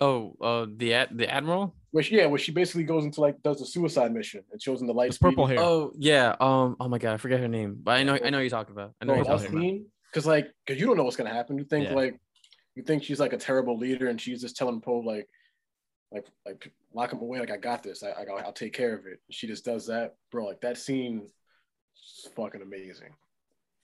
Oh, uh, the ad- the admiral. Which yeah, where she basically goes into like does a suicide mission and shows them the light The purple hair. Oh yeah. Um. Oh my god, I forget her name, but I know I know who you're talking about. I know Bro, who you're that talking scene, because like, because you don't know what's gonna happen. You think Yeah. like, you think she's like a terrible leader, and she's just telling Poe like, like, like lock him away. Like I got this. I, I I'll take care of it. She just does that, bro. Like that scene, is fucking amazing.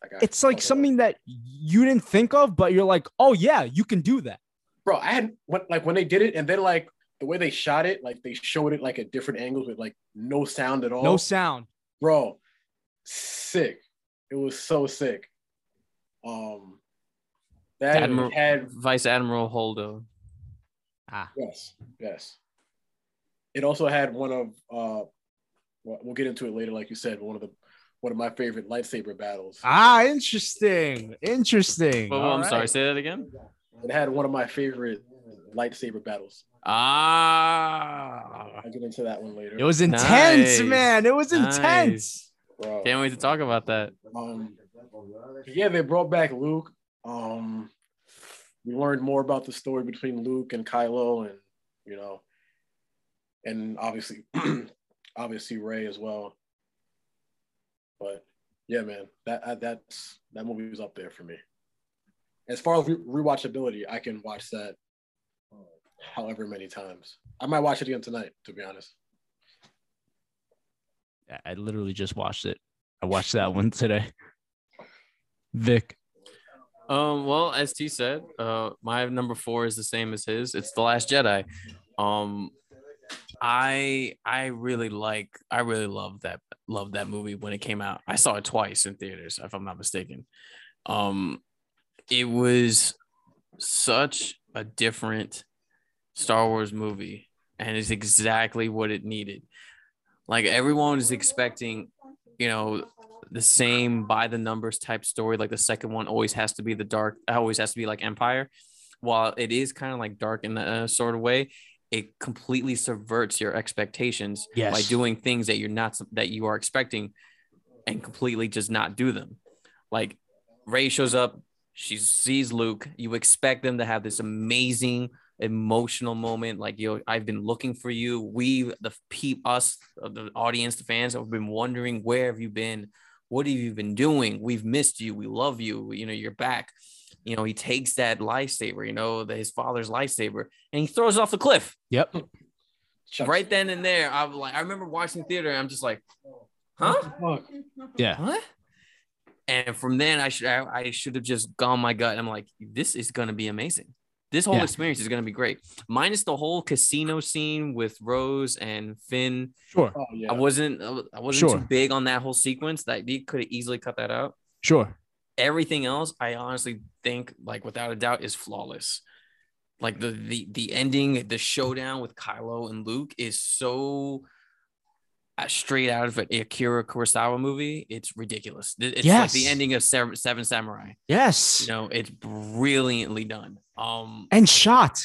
Like, I It's like fucking- something that you didn't think of, but you're like, oh yeah, you can do that. Bro. I had when like when they did it, and then like the way they shot it, like they showed it like at different angles with like no sound at all. No sound. bro sick it was so sick um that Admiral- had Vice Admiral Holdo. Ah, yes yes it also had one of uh well, we'll get into it later like you said one of the one of my favorite lightsaber battles ah, interesting, interesting. Well, All I'm sorry. right. Say that again. It had one of my favorite lightsaber battles Ah. i'll get into that one later It was intense, Nice. man. It was Nice. intense. bro. Can't wait to talk about that. Um, yeah, they brought back Luke. Um, we learned more about the story between Luke and Kylo, and you know, and obviously, obviously Rey as well. But yeah, man, that that's that movie was up there for me. As far as re- rewatchability, I can watch that however many times. I might watch it again tonight, to be honest. I literally just watched it. I watched that one today. Vic. Um, well, as T said, uh, my number four is the same as his. It's The Last Jedi. Um, I I really like I really love that love that movie when it came out. I saw it twice in theaters, if I'm not mistaken. Um, it was such a different Star Wars movie, and it's exactly what it needed. Like everyone is expecting, you know, the same by the numbers type story. Like the second one always has to be the dark, always has to be like Empire. while it is kind of like dark in a sort of way, it completely subverts your expectations Yes. by doing things that you're not that you are expecting and completely just not do them. Like Rey shows up, she sees Luke, you expect them to have this amazing emotional moment like yo I've been looking for you. We the peep us uh, the audience, the fans have been wondering where have you been? What have you been doing? We've missed you. We love you. You know, you're back. You know, he takes that lightsaber, you know, the, his father's lightsaber, and he throws it off the cliff Yep. Shucks. right then and there. I'm like, I remember watching theater. And I'm just like, huh? Yeah. What? And from then, I should I, I should have just gone my gut. I'm like, this is gonna be amazing. This whole Yeah. experience is gonna be great. Minus the whole casino scene with Rose and Finn. Sure. Oh yeah. I wasn't I wasn't Sure. too big on that whole sequence. That they could have easily cut that out. Sure. Everything else, I honestly think, like without a doubt, is flawless. Like the the the ending, the showdown with Kylo and Luke is so uh, straight out of an Akira Kurosawa movie. It's ridiculous. It- It's like the ending of Seven, Seven Samurai. Yes. You know, it's brilliantly done. Um, And shot.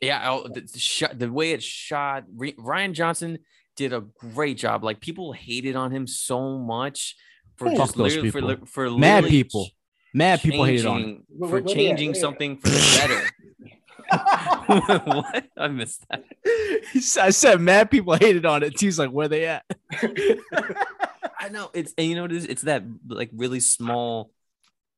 yeah, oh, the, the shot, the way it's shot, Re- Rian Johnson did a great job. Like people hated on him so much for Fuck just those literally, for, people. li- for Mad people. Mad people hated on him. for where they at? changing Where they at? something for the better. what? I missed that. I said mad people hated on it. He's like, where they at? I know it's and you know it is? It's that like really small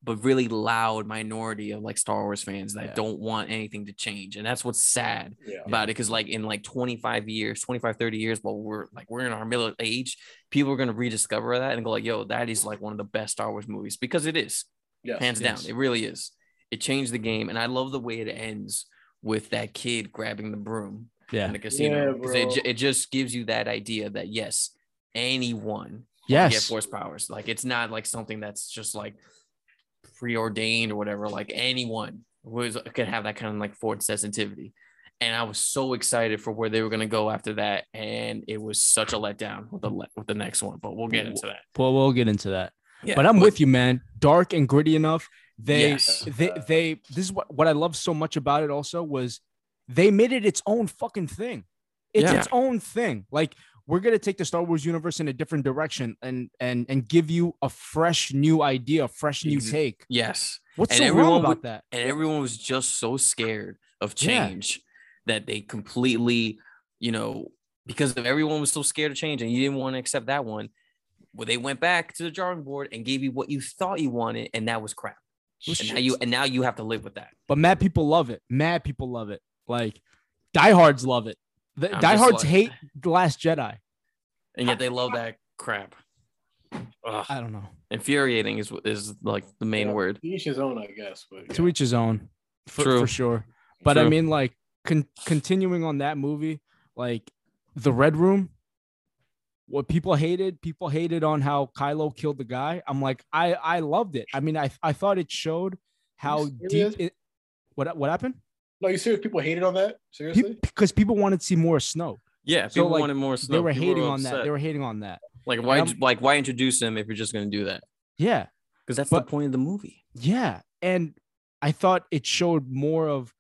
but really loud minority of like Star Wars fans that Yeah. don't want anything to change. And that's what's sad yeah. about it. Because like in like 25 years, 25, 30 years, while we're like we're in our middle age, people are gonna rediscover that and go like, yo, that is like one of the best Star Wars movies because it is. Yes. hands yes. down. It really is. It changed the game. And I love the way it ends with that kid grabbing the broom Yeah. in the casino. Yeah, 'Cause it, it just gives you that idea that yes, anyone can get force powers. Like it's not like something that's just like preordained or whatever. Like anyone was could have that kind of like force sensitivity. And I was so excited for where they were gonna go after that, and it was such a letdown with the le- with the next one. But we'll get into that. Well, we'll get into that. Yeah, but I'm with you, man. Dark and gritty enough. They, Yes. they, they. This is what what I love so much about it. Also, was they made it its own fucking thing. It's Yeah. its own thing. Like we're gonna take the Star Wars universe in a different direction and and and give you a fresh new idea, a fresh new Ex- take. Yes. What's and so wrong about would- that? and everyone was just so scared of Yeah. change that they completely, you know, because of everyone was so scared of change and you didn't want to accept that one. Well, they went back to the drawing board and gave you what you thought you wanted, and that was crap. And now you and now you have to live with that. But mad people love it. Mad people love it. Like diehards love it. The diehards like- hate the Last Jedi. And yet they love that crap. Ugh. I don't know. Infuriating is is like the main Yeah. word. Each his own, I guess. But To each his own. For, True. for sure. But I mean, like con- continuing on that movie, like the Red Room. What people hated, people hated on how Kylo killed the guy. I'm like, I I loved it. I mean, I I thought it showed how deep it. What what happened? no, you serious? People hated on that? Seriously? Because people wanted to see more Snoke. Yeah, So, people like, wanted more. They were People hating on that. They were hating on that. like why like why introduce him if you're just gonna do that? Yeah. Because that's But- the point of the movie. Yeah, and I thought it showed more of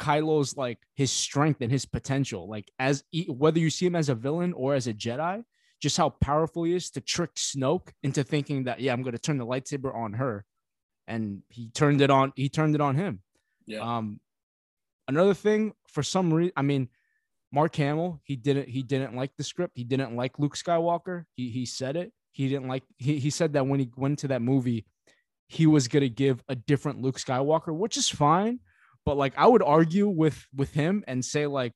Kylo's like his strength and his potential. Like as e- whether you see him as a villain or as a Jedi, just how powerful he is to trick Snoke into thinking that yeah, I'm going to turn the lightsaber on her, and he turned it on. He turned it on him. Yeah. Um, another thing for some reason, I mean, Mark Hamill, he didn't he didn't like the script. He didn't like Luke Skywalker. He he said it. He didn't like. He he said that when he went to that movie, he was gonna give a different Luke Skywalker, which is fine. But like, I would argue with with him and say like,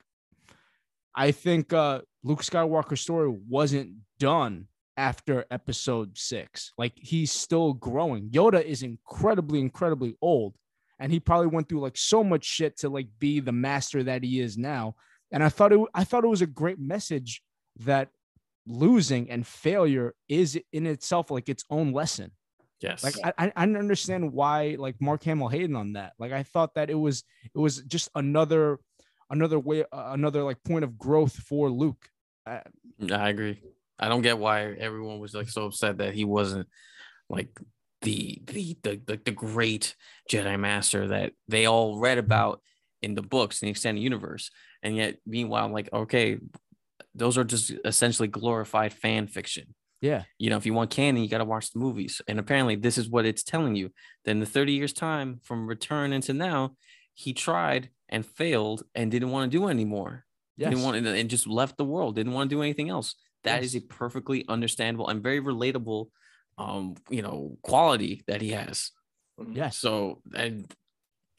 I think uh Luke Skywalker's story wasn't done after episode six. Like he's still growing. Yoda is incredibly, incredibly old. And he probably went through like so much shit to like be the master that he is now. And I thought it I thought it was a great message that losing and failure is in itself like its own lesson. Yes. Like I, I understand why like Mark Hamill hated on that. Like I thought that it was it was just another another way uh, another like point of growth for Luke. Uh, I agree. I don't get why everyone was like so upset that he wasn't like the the the the, the great Jedi Master that they all read about in the books in the extended universe. And yet, meanwhile, I'm like, okay, those are just essentially glorified fan fiction. Yeah. You know, if you want canon, you got to watch the movies. And apparently, this is what it's telling you. Then the 30 years time from return into now, he tried and failed and didn't want to do anymore. Yes. Didn't want and just left the world. Didn't want to do anything else. That is Yes. a perfectly understandable and very relatable, um, you know, quality that he has. yes. So and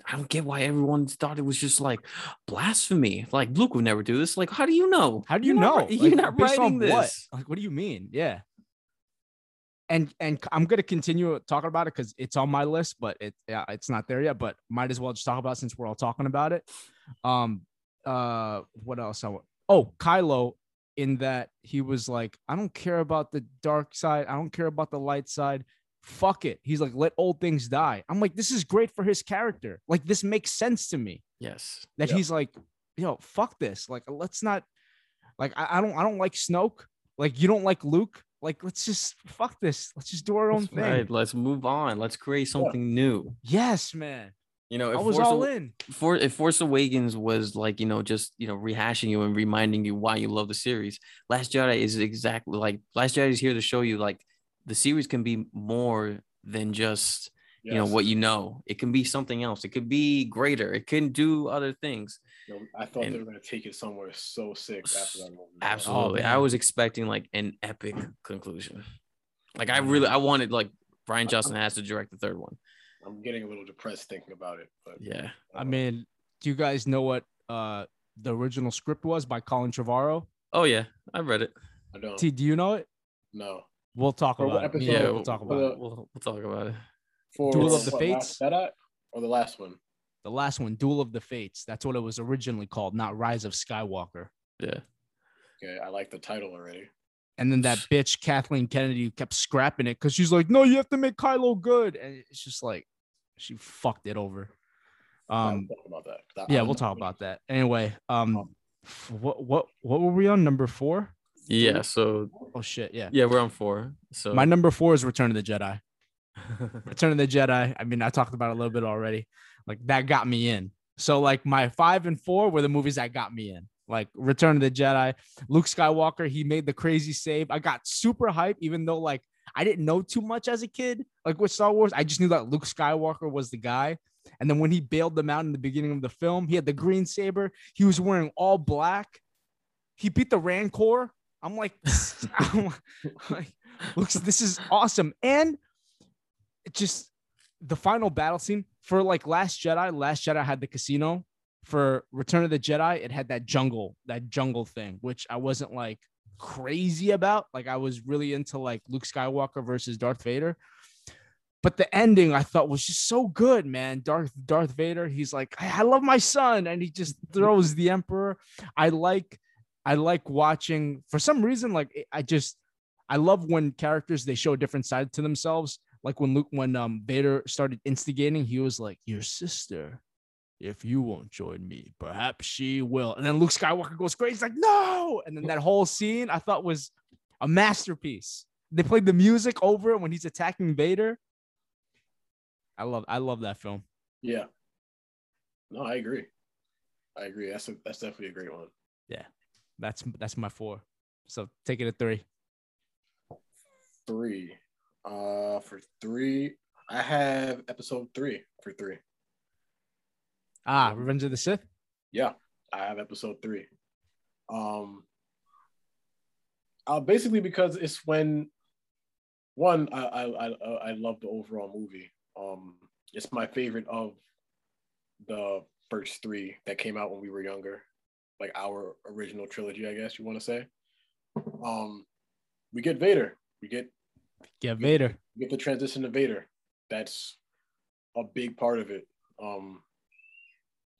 I don't get why everyone thought it was just like blasphemy. Like Luke would never do this. Like, how do you know? How do you You're know? not, Like, you're not based on writing what? this. Like, what do you mean? Yeah. And and I'm gonna continue talking about it because it's on my list, but it yeah, it's not there yet. But might as well just talk about it since we're all talking about it. Um, uh, what else? I want? Oh, Kylo, in that he was like, I don't care about the dark side. I don't care about the light side. Fuck it. He's like, let old things die. I'm like, this is great for his character. Like, this makes sense to me Yes. that Yeah. he's like, yo, fuck this. Like, let's not like I, I don't I don't like Snoke. Like you don't like Luke. Like, let's just fuck this. Let's just do our own thing. Right. Let's move on. Let's create something new. Yes, man. You know, if I was Force all in. For if Force Awakens was like, you know, just you know, rehashing you and reminding you why you love the series, Last Jedi is exactly like Last Jedi is here to show you like the series can be more than just you know what you know. It can be something else. It could be greater. It can do other things. You know, I thought and- they were gonna take it somewhere so sick after that movie. Absolutely. I was expecting like an epic conclusion. Like I really I wanted like Rian Johnson has to direct the third one. I'm getting a little depressed thinking about it, but Yeah. I mean, do you guys know what uh the original script was by Colin Trevorrow? Oh yeah, I read it. I don't T, do you know it? No. We'll talk For about it. Me episode? and Yeah, you will talk about the- it. We'll, we'll talk about it. For Duel of the what, Fates? Last Jedi or the last one? The last one, Duel of the Fates. That's what it was originally called, not Rise of Skywalker. Yeah. Okay, I like the title already. And then that bitch Kathleen Kennedy kept scrapping it because she's like, "No, you have to make Kylo good," and it's just like she fucked it over. Um, talk about that. 'cause I- yeah, I'm we'll talk about that. Anyway, um, what what what were we on number four? Yeah. So Oh shit, yeah. yeah, we're on four. So My number four is Return of the Jedi. Return of the Jedi. I mean, I talked about it a little bit already. Like that got me in. So like my five and four were the movies that got me in. Like Return of the Jedi, Luke Skywalker. He made the crazy save. I got super hyped, even though like I didn't know too much as a kid. Like with Star Wars, I just knew that Luke Skywalker was the guy. And then when he bailed them out in the beginning of the film, he had the green saber. He was wearing all black. He beat the Rancor. I'm like, I'm like, this is awesome. And it just the final battle scene for like Last Jedi. Last Jedi had the casino. For Return of the Jedi, it had that jungle, that jungle thing, which I wasn't like crazy about. Like I was really into like Luke Skywalker versus Darth Vader. But the ending I thought was just so good, man. Darth Darth Vader, he's like, I, love my son, and he just throws the Emperor. I like, I like watching for some reason. Like I just, I love when characters they show a different side to themselves. Like when Luke, when um Vader started instigating, he was like, "Your sister, if you won't join me, perhaps she will." And then Luke Skywalker goes crazy, he's like, "No!" And then that whole scene I thought was a masterpiece. They played the music over it when he's attacking Vader. I love, I love that film. Yeah. No, I agree. I agree. That's a, that's definitely a great one. Yeah, that's that's my four. So take it at three. Three. Uh, for three, I have episode three for three. Ah, Revenge of the Sith. Yeah, I have episode three. Um, uh, basically because it's when one I I I, I love the overall movie. Um, it's my favorite of the first three that came out when we were younger, like our original trilogy, I guess you want to say. Um, we get Vader. We get Yeah, Vader. get the transition to Vader. That's a big part of it. Um,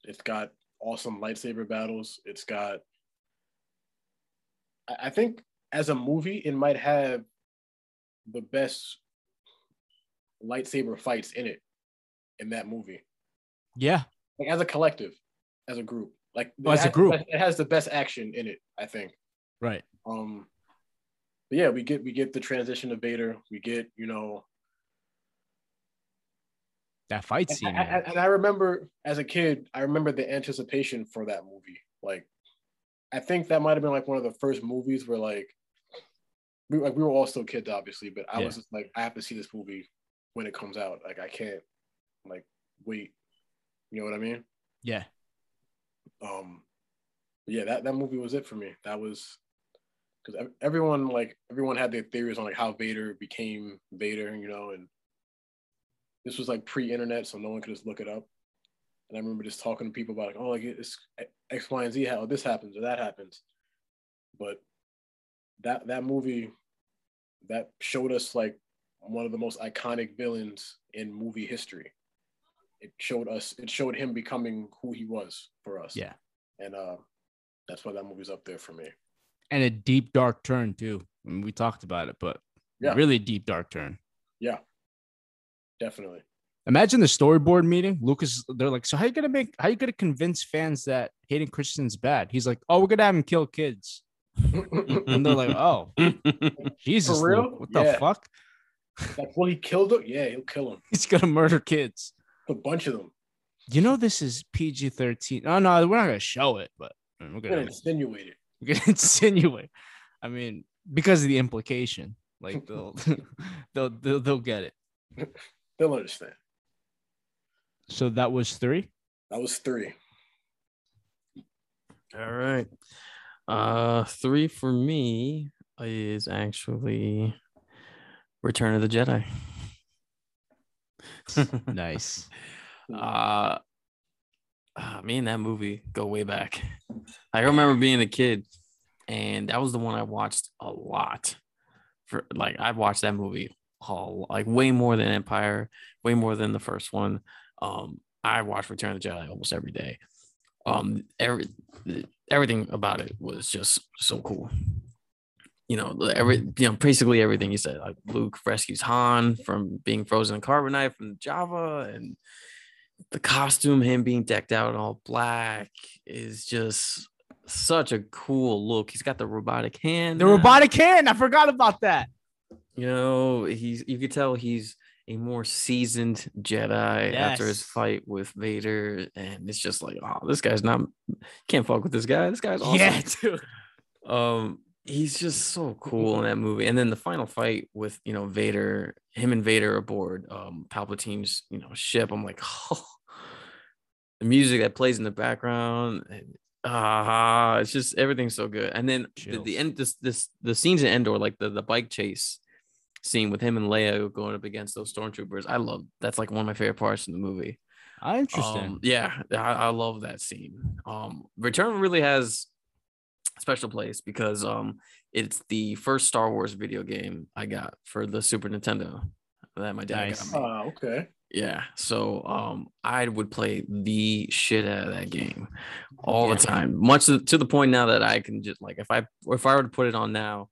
it's got awesome lightsaber battles. It's got, I think, as a movie, it might have the best lightsaber fights in it in that movie. Yeah, Like as a collective, as a group, like Oh, as a has the group. it has the best action in it. I think. right. Um, but yeah, we get we get the transition to Vader. We get you know that fight scene. and- man. and I remember as a kid, I remember the anticipation for that movie. Like, I think that might have been like one of the first movies where like we like we were all still kids, obviously, but I was just like, I have to see this movie when it comes out. Like, I can't like wait. You know what I mean? Yeah. um yeah that, that movie was it for me that was because everyone like everyone had their theories on like how vader became vader you know and this was like pre-internet so no one could just look it up. And i remember just talking to people about like oh like it's x y and z how this happens or that happens. But that that movie that showed us like one of the most iconic villains in movie history. It showed us it showed him becoming who he was for us. Yeah. and uh that's why that movie's up there for me And a deep dark turn too. I mean, we talked about it, but Yeah. really deep dark turn. yeah definitely Imagine the storyboard meeting. Lucas, they're like, so how you gonna make how you gonna convince fans that Hayden Christensen's bad? He's like, oh, we're gonna have him kill kids. And they're like, oh, Jesus, For real? Luke, what the fuck? like will he killed them yeah he'll kill him He's gonna murder kids. a bunch of them You know, this is PG 13. Oh, no, we're not going to show it, but we're i'm going gonna to insinuate it we're gonna insinuate. I mean, because of the implication, like they'll, they'll, they'll, they'll get it. they'll understand So that was three. that was three All right. Uh three for me is actually Return of the Jedi. Nice. uh, uh me and that movie go way back. I remember being a kid and that was the one I watched a lot. For like I watched that movie all like way more than Empire, way more than the first one. Um I watched Return of the Jedi almost every day. Um every everything about it was just so cool. You know, every you know, basically everything you said. Like Luke rescues Han from being frozen in carbonite from Jabba, and the costume, him being decked out in all black, is just such a cool look. He's got the robotic hand. The now. robotic hand. I forgot about that. You know, he's you could tell he's a more seasoned Jedi after his fight with Vader, and it's just like, oh, this guy's not can't fuck with this guy. This guy's awesome. Yeah, dude. Um, he's just so cool in that movie. And then the final fight with you know Vader, him and Vader aboard um Palpatine's you know ship. I'm like, oh, the music that plays in the background, ah, it's just everything's so good. And then the, the end, this this the scenes in Endor, like the the bike chase scene with him and Leia going up against those stormtroopers. I love that's like one of my favorite parts in the movie. Ah, interesting. Um, yeah, I, I love that scene. Um, Return really has special place because um, it's the first Star Wars video game I got for the Super Nintendo that my dad Nice. got me. Ah, okay Yeah, so um, I would play the shit out of that game all the time, much to, to the point now that I can just like if I if I were to put it on now,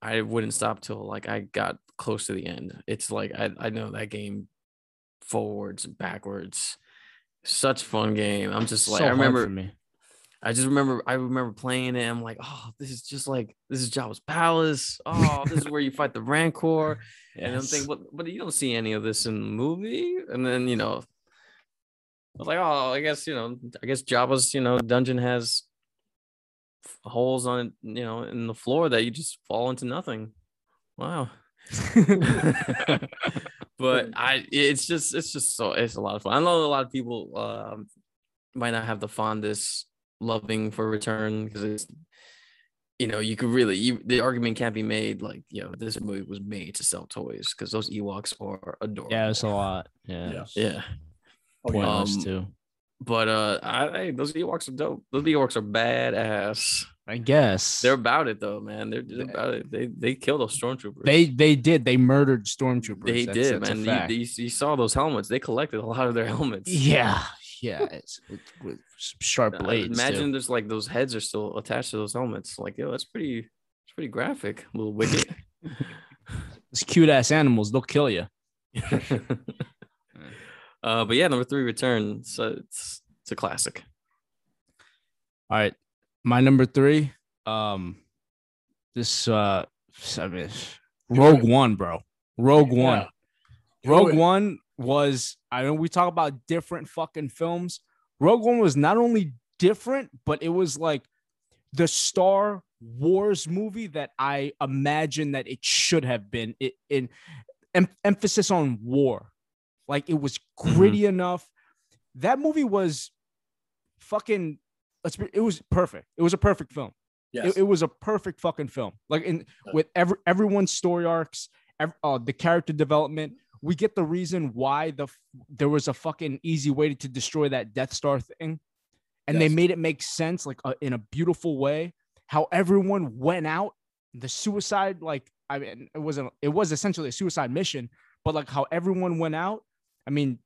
I wouldn't stop till like I got close to the end. It's like I I know that game forwards and backwards. Such fun game. I'm just like So I hard remember for me. I just remember I remember playing it. I'm like, oh, this is just like this is Jabba's palace. Oh, this is where you fight the Rancor. And I'm thinking, but but you don't see any of this in the movie. And then you know, I was like, oh, I guess you know, I guess Jabba's you know dungeon has holes on it, you know, in the floor that you just fall into nothing. Wow. but I, it's just it's just so it's a lot of fun. I know a lot of people um, might not have the fondest loving for Return because it's you know, you could really you, the argument can't be made like, you know, this movie was made to sell toys because those Ewoks are adorable. yeah, it's a lot. Yeah. Yeah. Yeah. oh, yeah. Pointless Um, too. But uh I hey, those Ewoks are dope. Those Ewoks are badass. I guess They're about it though, man. They're, they're about it. They they kill those stormtroopers. they they did they murdered stormtroopers. they That's- did, that's man. You, you, you saw those helmets. They collected a lot of their helmets. Yeah, yeah, it's with, with sharp Uh, blades. Imagine too. there's like those heads are still attached to those helmets. Like, yo, that's pretty it's pretty graphic, a little wicked. These cute ass animals, they'll kill you. uh, but yeah, number three, return. So it's it's a classic. All right, my number three. Um, this uh, I mean, Rogue One, bro. Rogue One. Yeah. Rogue One. was I know we talk about different fucking films. Rogue One was not only different, but it was like the Star Wars movie that I imagine that it should have been. It in em- emphasis on war, like it was gritty enough. That movie was fucking. Let's be, it was perfect. It was a perfect film. Yes. It, it was a perfect fucking film. Like in with every everyone's story arcs, ev- uh, the character development. We get the reason why the there was a fucking easy way to destroy that Death Star thing, and they made it make sense, like uh, in a beautiful way. How everyone went out, the suicide, like I mean, it wasn't. It was essentially a suicide mission, but like how everyone went out. I mean,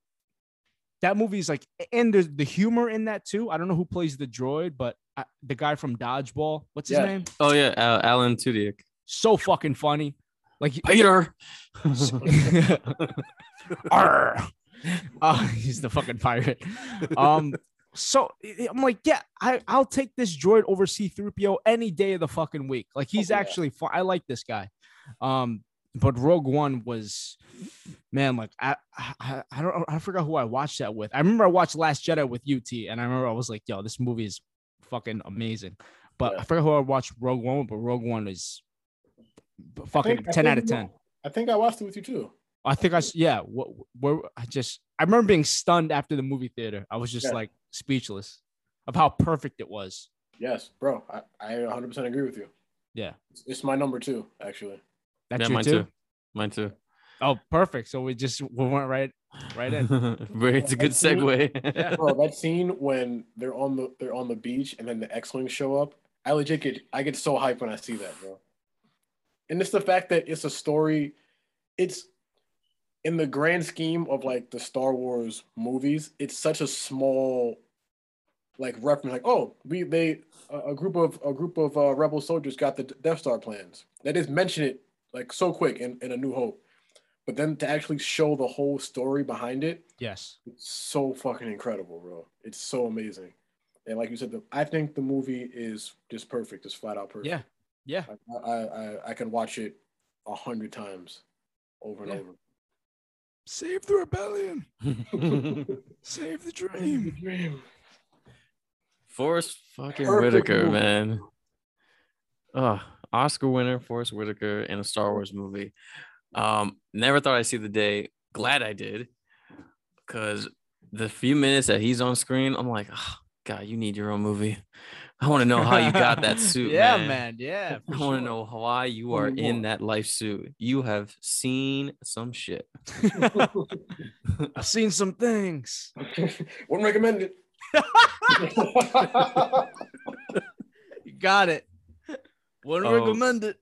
that movie is like, and there's the humor in that too. I don't know who plays the droid, but uh, the guy from Dodgeball, what's his Yeah. name? Oh yeah, Al- Alan Tudyk. So fucking funny. Like Peter. Arr. Uh, he's the fucking pirate. Um, so I'm like, yeah, I, I'll take this droid over C3PO any day of the fucking week. Like he's Oh, yeah. actually fun. I like this guy. Um, but Rogue One was, man, like I, I, I don't, I forgot who I watched that with. I remember I watched Last Jedi with UT, and I remember I was like, yo, this movie is fucking amazing. But Yeah. I forgot who I watched Rogue One, with, but Rogue One is fucking think- ten out of ten. I think I watched it with you too. I think I, yeah. What where I just I remember being stunned after the movie theater. I was just Yeah. like speechless of how perfect it was. Yes, bro. I, I 100% agree with you. Yeah, It's, it's my number two, actually. that's yeah, mine too? too. Mine too. Oh, perfect. So we just we went right right in. It's a good segue. Yeah. Bro, that scene when they're on the they're on the beach and then the X-wings show up, I legit get I get so hyped when I see that, bro. And it's the fact that it's a story. It's in the grand scheme of like the Star Wars movies. It's such a small, like reference. Like, oh, we they a, group of a group of uh, rebel soldiers got the Death Star plans. They just mention it like so quick in, in A New Hope, but then to actually show the whole story behind it, Yes. it's so fucking incredible, bro. It's so amazing. And like you said, the, I think the movie is just perfect. It's flat out perfect. Yeah. Yeah. I I, I, I can watch it a hundred times over and Yeah. over. Save the rebellion. Save the dream. Dream. Forest fucking Perfect Whitaker, movie. man. Oh, Oscar winner, Forest Whitaker in a Star Wars movie. Um, never thought I'd see the day. Glad I did, because the few minutes that he's on screen, I'm like, oh, God, you need your own movie. I want to know how you got that suit, yeah, man. man. Yeah. I want to sure. know why you are me in that life suit. You have seen some shit. I've seen some things. Wouldn't recommend it. You got it. Wouldn't Oh. recommend it.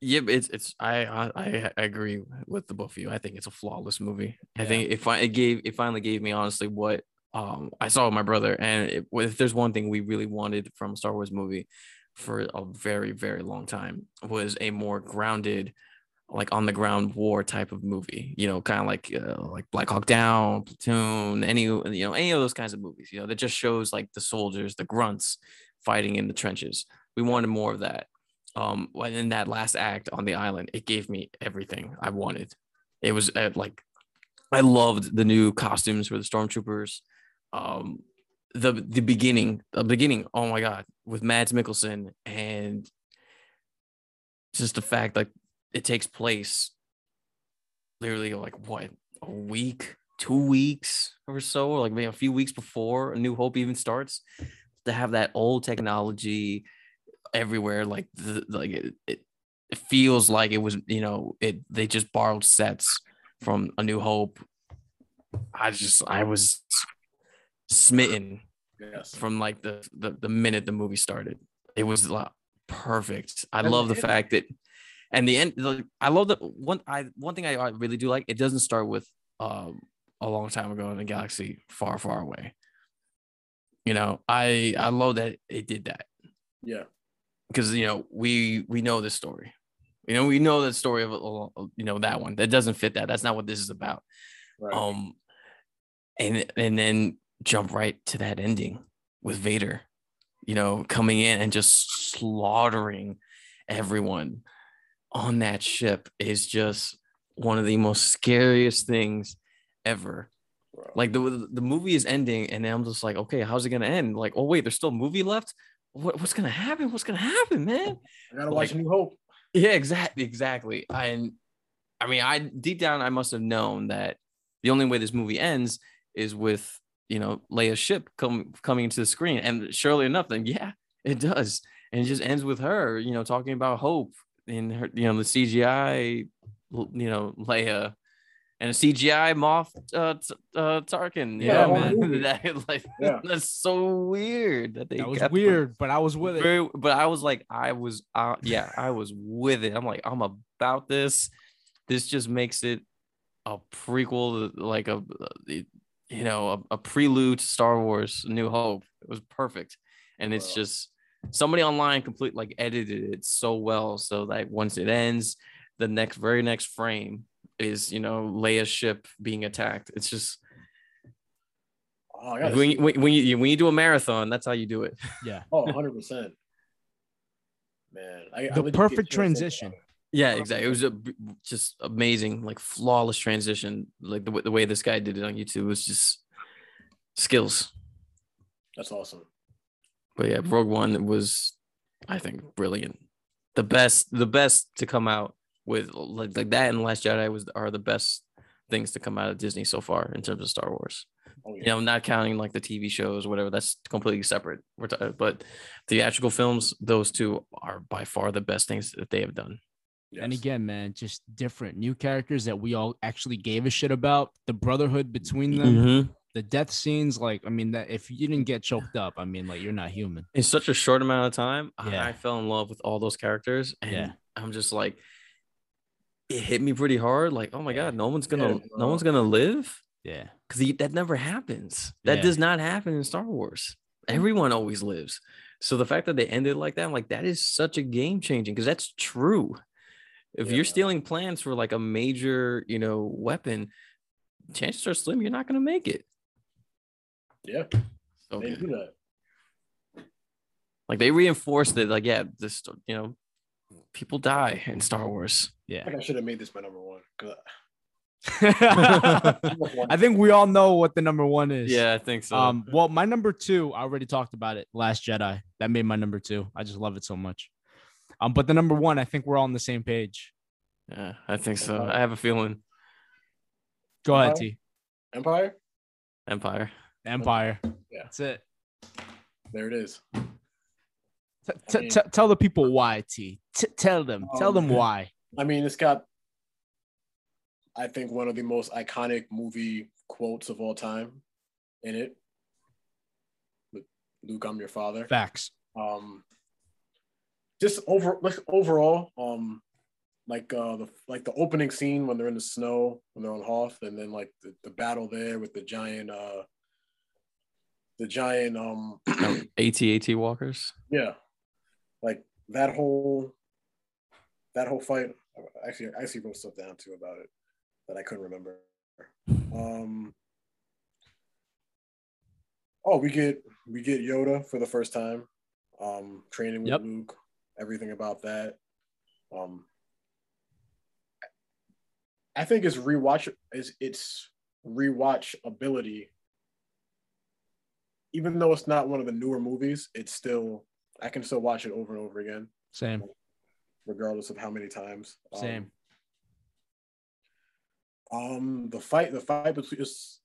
Yeah, it's it's I, I I I agree with the both of you. I think it's a flawless movie. I think it fi- it gave it finally gave me honestly what um I saw my brother, and it, if there's one thing we really wanted from a Star Wars movie for a very very long time was a more grounded, like on the ground war type of movie. You know, kind of like uh, like Black Hawk Down, Platoon, any you know any of those kinds of movies. You know, that just shows like the soldiers, the grunts fighting in the trenches. We wanted more of that um when in that last act on the island it gave me everything i wanted it was uh, like i loved the new costumes for the stormtroopers um the the beginning the beginning oh my god with mads mikkelsen and just the fact like it takes place literally like what a week two weeks or so or like maybe a few weeks before a new hope even starts to have that old technology everywhere. Like the, like it, it it feels like it was you know it they just borrowed sets from a new hope. I just i was smitten yes. from like the the, the minute the movie started. It was like perfect. I And love the fact that and the end like, i love that one i one thing I, I really do like it doesn't start with um a long time ago in a galaxy far far away. You know i i love that it did that. Yeah. because you know we we know this story. You know we know the story of you know that one. That doesn't fit that. That's not what this is about. Right. um and and then jump right to that ending with vader you know coming in and just slaughtering everyone on that ship is just one of the most scariest things ever. Like the the movie is ending, and I'm just like, okay, how's it gonna end? Like, oh wait, there's still a movie left. What, what's gonna happen? What's gonna happen, man? I gotta watch New Hope. Yeah, exactly, exactly. And I mean, I deep down, I must have known that the only way this movie ends is with you know Leia's ship come coming into the screen, and surely enough, then yeah, it does, and it just ends with her, you know, talking about hope in her, you know, the CGI, you know, Leia. And a CGI Moff uh, t- uh, Tarkin. Yeah, know, man. that, like, Yeah. that's so weird that they That was weird, but I was with it. very, but I was like, I was, uh, yeah, I was with it. I'm like, I'm about this. This just makes it a prequel, like a, you know, a, a prelude to Star Wars: New Hope. It was perfect, and it's Wow. just somebody online complete like edited it so well, so that once it ends, the next, very next frame is you know Leia's ship being attacked. It's just Oh, when, you- when, when you when you do a marathon, that's how you do it. Yeah. Oh, 100%. Man, I, I The legit perfect get chills transition. Yeah, um, exactly. It was a just amazing, like flawless transition. Like the, the way this guy did it on YouTube was just skills. That's awesome. But yeah, Rogue One was, I think, brilliant. The best, the best to come out with like, like that and Last Jedi was are the best things to come out of Disney so far in terms of Star Wars. Oh, yeah. You know, not counting like the TV shows, whatever. That's completely separate. We're t- but theatrical films, those two are by far the best things that they have done. And again, man, just different new characters that we all actually gave a shit about. The brotherhood between them, Mhm. the death scenes. Like, I mean, that if you didn't get choked up, I mean, like you're not human. in such a short amount of time, I- Yeah. I fell in love with all those characters. And Yeah. I'm just like, it hit me pretty hard. Like, oh my Yeah. God, no one's gonna, Yeah, no one's gonna live. Yeah. Cause that never happens. That Yeah. does not happen in Star Wars. Everyone always lives. So the fact that they ended like that, I'm like, that is such a game changing because that's true. If Yeah. you're stealing plans for like a major, you know, weapon, chances are slim you're not gonna make it. Yeah, So they do that. like they reinforced that, like, yeah, this, you know, people die in Star Wars. Yeah. think I should have made this my number one. I think we all know what the number one is. Yeah, I think so. Um, well, my number two, I already talked about it. Last Jedi. That made my number two. I just love it so much. Um, but the number one, I think we're all on the same page. yeah, I think so. Okay. I have a feeling Go ahead, T. Empire, Empire. Empire. Yeah. That's it. there it is. T- t- mean- t- tell the people why, T. T- tell them. tell Um, them why. I mean, it's got, I think, one of the most iconic movie quotes of all time in it. Luke, I'm your father. Facts. Um, just over, like overall, um, like uh, the like the opening scene when they're in the snow when they're on Hoth, and then like the, the battle there with the giant, uh, the giant, um, AT-AT walkers. yeah, like that whole that whole fight. Actually, I actually wrote stuff down too about it that I couldn't remember. Um. Oh, we get we get Yoda for the first time. Um, training with Yep. Luke, everything about that. Um, I think it's rewatch is its rewatch ability. Even though it's not one of the newer movies, it's still I can still watch it over and over again, Same. regardless of how many times. Um, Same. Um, the fight, the fight between is,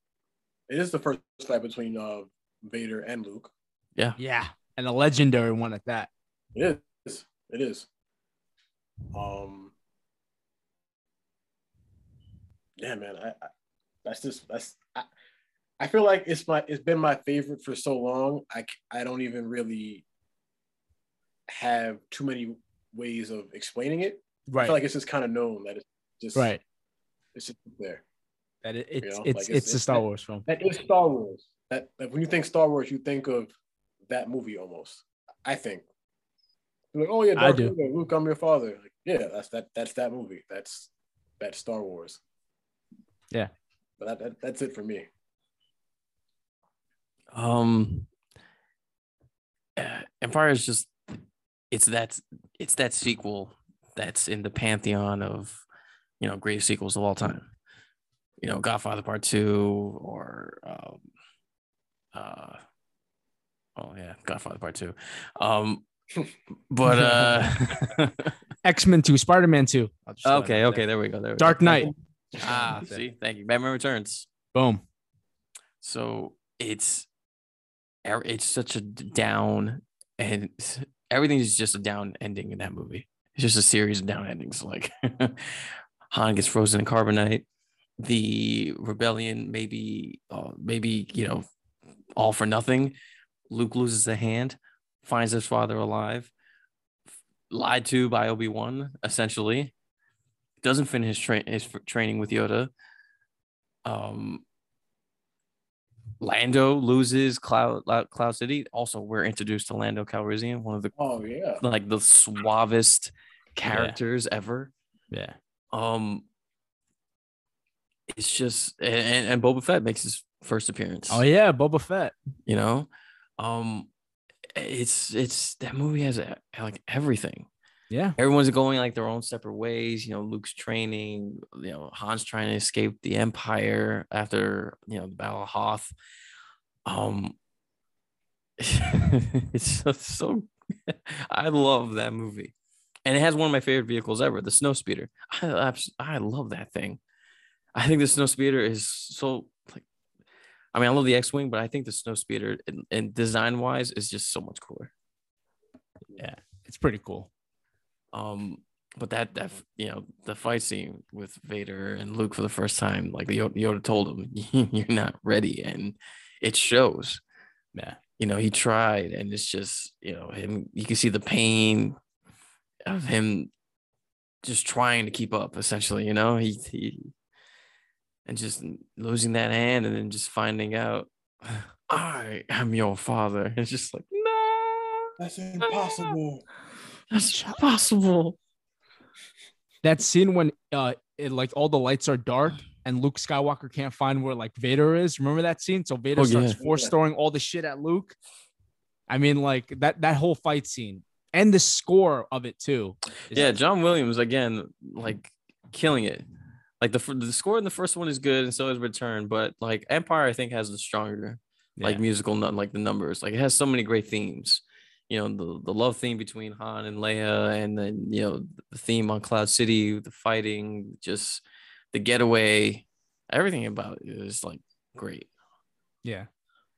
it is the first fight between uh Vader and Luke. Yeah. Yeah. And a legendary one at that. It is. It is. Um. Yeah, man. I, I that's just that's. I, I feel like it's my it's been my favorite for so long. I I don't even really have too many ways of explaining it. I Right. feel like it's just kind of known that it's just right. It's just there. That it, it's know, it's like, it's, it's- a Star Wars film. That is Star Wars. That, that when you think Star Wars, you think of that movie almost. I think. You're like, oh yeah, I do. Luke, I'm your father. Like, yeah, that's that. That's that movie. That's that's Star Wars. Yeah. But that, that that's it for me. Um, uh, Empire is just it's that it's that sequel that's in the pantheon of you know greatest sequels of all time. you know, Godfather Part Two or um, uh, oh yeah, Godfather Part Two. Um, but uh, X Men Two, Spider Man Two. I'll just throw that okay, okay, there. there we go. There we Dark go. Knight. Ah, see, thank you. Batman Returns. Boom. So it's er- it's such a down and s- everything is just a down ending in that movie. It's just a series of down endings. Like Han gets frozen in carbonite. The rebellion maybe uh, maybe you know all for nothing. Luke loses a hand, finds his father alive, lied to by Obi Wan essentially. Doesn't finish his, tra- his training with Yoda. Um, Lando loses Cloud Cloud City. Also, we're introduced to Lando Calrissian, one of the Oh yeah. like the suavest characters ever. Yeah. Um, it's just and, and and Boba Fett makes his first appearance. Oh yeah, Boba Fett. you know, um, it's it's that movie has uh, like everything. Yeah. Everyone's going like their own separate ways. You know, Luke's training. You know, Han's trying to escape the Empire after you know the Battle of Hoth. Um, it's just so. I love that movie, and it has one of my favorite vehicles ever, the Snowspeeder. I abs- I love that thing. I think the Snowspeeder is so. I mean, I love the X-wing, but I think the snow speeder, and, and design-wise, is just so much cooler. Yeah, it's pretty cool. Um, but that that you know the fight scene with Vader and Luke for the first time, like Yoda, Yoda told him, "You're not ready," and it shows. Yeah. You know, he tried, and it's just you know him. You can see the pain of him just trying to keep up. Essentially, you know, he he and just losing that hand, and then just finding out, I am your father. It's just like no, That's impossible. that's impossible. That scene when uh it, like all the lights are dark and Luke Skywalker can't find where like Vader is. Remember that scene? So Vader Oh, starts yeah. force throwing all the shit at Luke. I mean, like that that whole fight scene and the score of it too. Yeah, John Williams again, like killing it. Like the the score in the first one is good, and so is Return. But like Empire, I think has the stronger like musical, like the numbers. Like it has so many great themes. You know, the the love theme between Han and Leia, and then you know the theme on Cloud City, the fighting, just the getaway, everything about it is like great. yeah.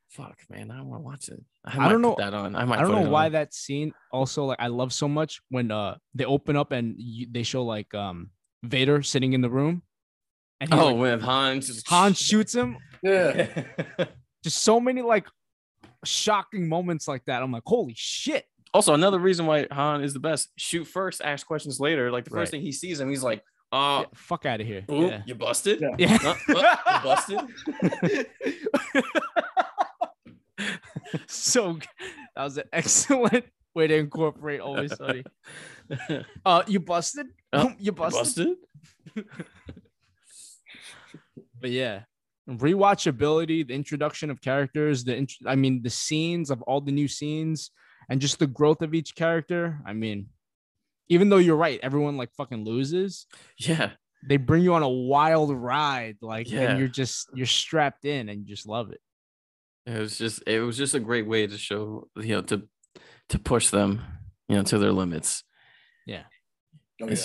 Fuck, man, I want to watch it. I might don't put know- that on. I might. I don't know why on. that scene also like I love so much when uh they open up and you, they show like um Vader sitting in the room and he, Oh, like, when Han just Han shoots him. Yeah. Just so many like shocking moments like that. I'm like, holy shit. Also, another reason why Han is the best: shoot first, ask questions later. Like the first Right. thing he sees him, he's like, "Uh, Yeah, fuck out of here. oop, Yeah. you busted? Yeah. Yeah. Uh, uh, you busted?" so that was an excellent way to incorporate always sunny. Uh you busted? Oh, you You busted? Busted? But yeah. Rewatchability, the introduction of characters, the int- I mean the scenes of all the new scenes and just the growth of each character. I mean, even though you're right, everyone like fucking loses. Yeah, They bring you on a wild ride, like, Yeah. and you're just you're strapped in and you just love it. it was just it was just a great way to show you know to to push them you know to their limits. Yeah. Oh, yeah.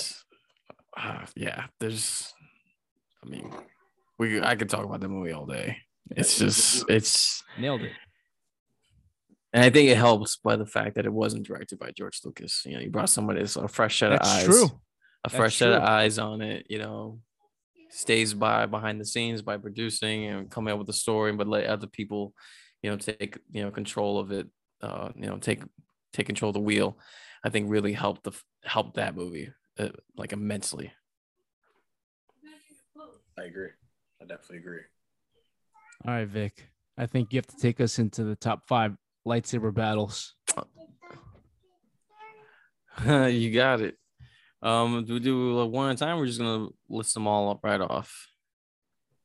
Uh, yeah. There's, I mean, we I could talk about the movie all day. It's just it's Nailed it. And I think it helps by the fact that it wasn't directed by George Lucas. You know, he brought somebody that's a fresh set of That's eyes. true. A That's fresh set of eyes on it, you know. Stays by behind the scenes by producing and coming up with the story, but let other people, you know, take you know control of it. Uh, you know, take take control of the wheel. I think really helped the helped that movie uh, like immensely. I agree. I definitely agree. All right, Vic. I think you have to take us into the top five lightsaber battles. you got it. Um, do we do it one at a time? We're just gonna list them all up right off.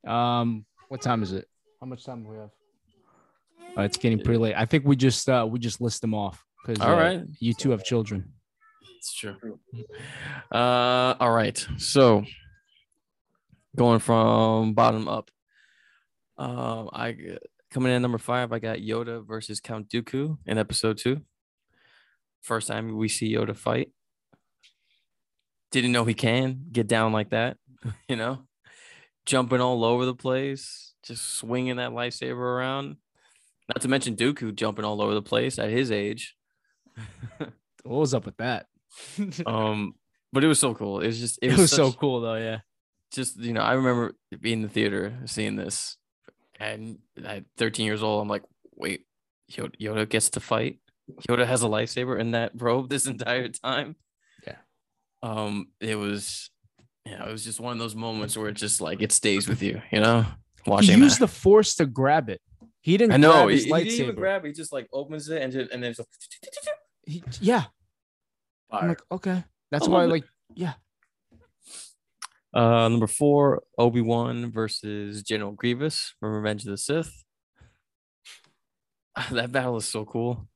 Um, what time is it? How much time do we have? Uh, it's getting pretty late. I think we just uh we just list them off because All right. you two have children. It's true. Uh, all right. So going from bottom up. Um, I coming in number five. I got Yoda versus Count Dooku in episode two. First time we see Yoda fight. Didn't know he can get down like that, you know, jumping all over the place, just swinging that lightsaber around. Not to mention Dooku jumping all over the place at his age. What was up with that? um, but it was so cool. It was just it was so such- cool though. Yeah. Just you know, I remember being in the theater seeing this, and at 13 years old, I'm like, wait, Yoda, Yoda gets to fight. Yoda has a lightsaber in that robe this entire time. Yeah. Um, it was, you know, it was just one of those moments where it just like it stays with you, you know, He watching used that. the force to grab it. He didn't I know he, he didn't even grab. it. He just like opens it and just, and then it's like, He- yeah. I'm like, okay. That's I why, like, yeah. Uh, number four, Obi Wan versus General Grievous from Revenge of the Sith. That battle is so cool,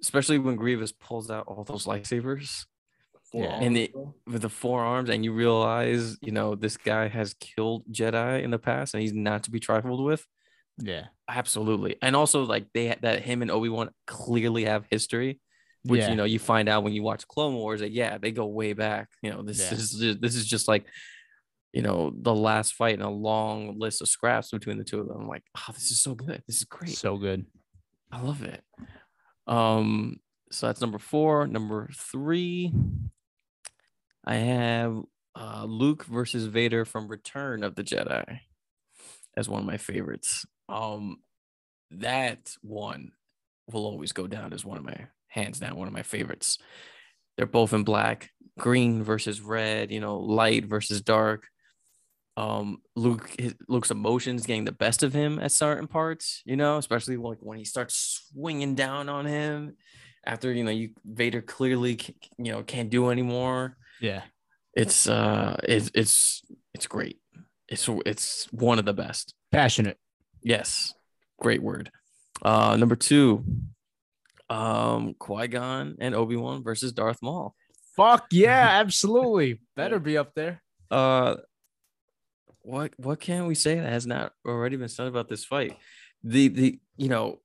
especially when Grievous pulls out all those lightsabers Yeah. And it- with the forearms, and you realize, you know, this guy has killed Jedi in the past, and he's not to be trifled with. Yeah. Absolutely, and also like they that him and Obi Wan clearly have history, which Yeah. you know you find out when you watch Clone Wars that yeah they go way back. You know this Yeah. is just, this is just like you know the last fight in a long list of scraps between the two of them. I'm like, oh, this is so good. This is great. So good. I love it. Um, so that's number four. Number three, I have uh, Luke versus Vader from Return of the Jedi as one of my favorites. Um, that one will always go down as one of my hands down one of my favorites. They're both in black, green versus red. You know, light versus dark. Um, Luke, his, Luke's emotions getting the best of him at certain parts. You know, especially like when he starts swinging down on him after you know you Vader clearly c- you know can't do anymore Yeah. it's uh it's it's it's great it's it's one of the best Passionate. yes great word uh number two um qui-gon and obi-wan versus darth maul Fuck yeah, absolutely. Better be up there. uh what what can we say that has not already been said about this fight the the you know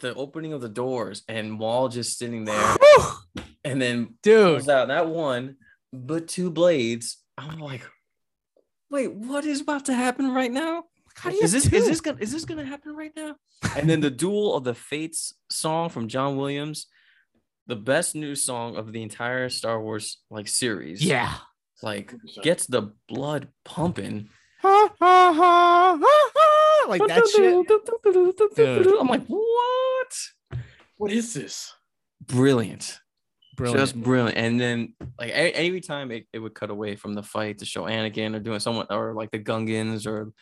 the opening of the doors and maul just sitting there and then Dude. out not one but two blades. I'm like, wait, what is about to happen right now? How do you Is this is this gonna is this gonna happen right now? And then the duel of the Fates song from John Williams, the best new song of the entire Star Wars like series. Yeah. Like gets the blood pumping. Ha, ha, ha, ha, ha. Like that shit. Dude. I'm like, what? What is this? Brilliant. Brilliant. Just brilliant. And then like every time it, it would cut away from the fight to show Anakin or doing someone or like the Gungans or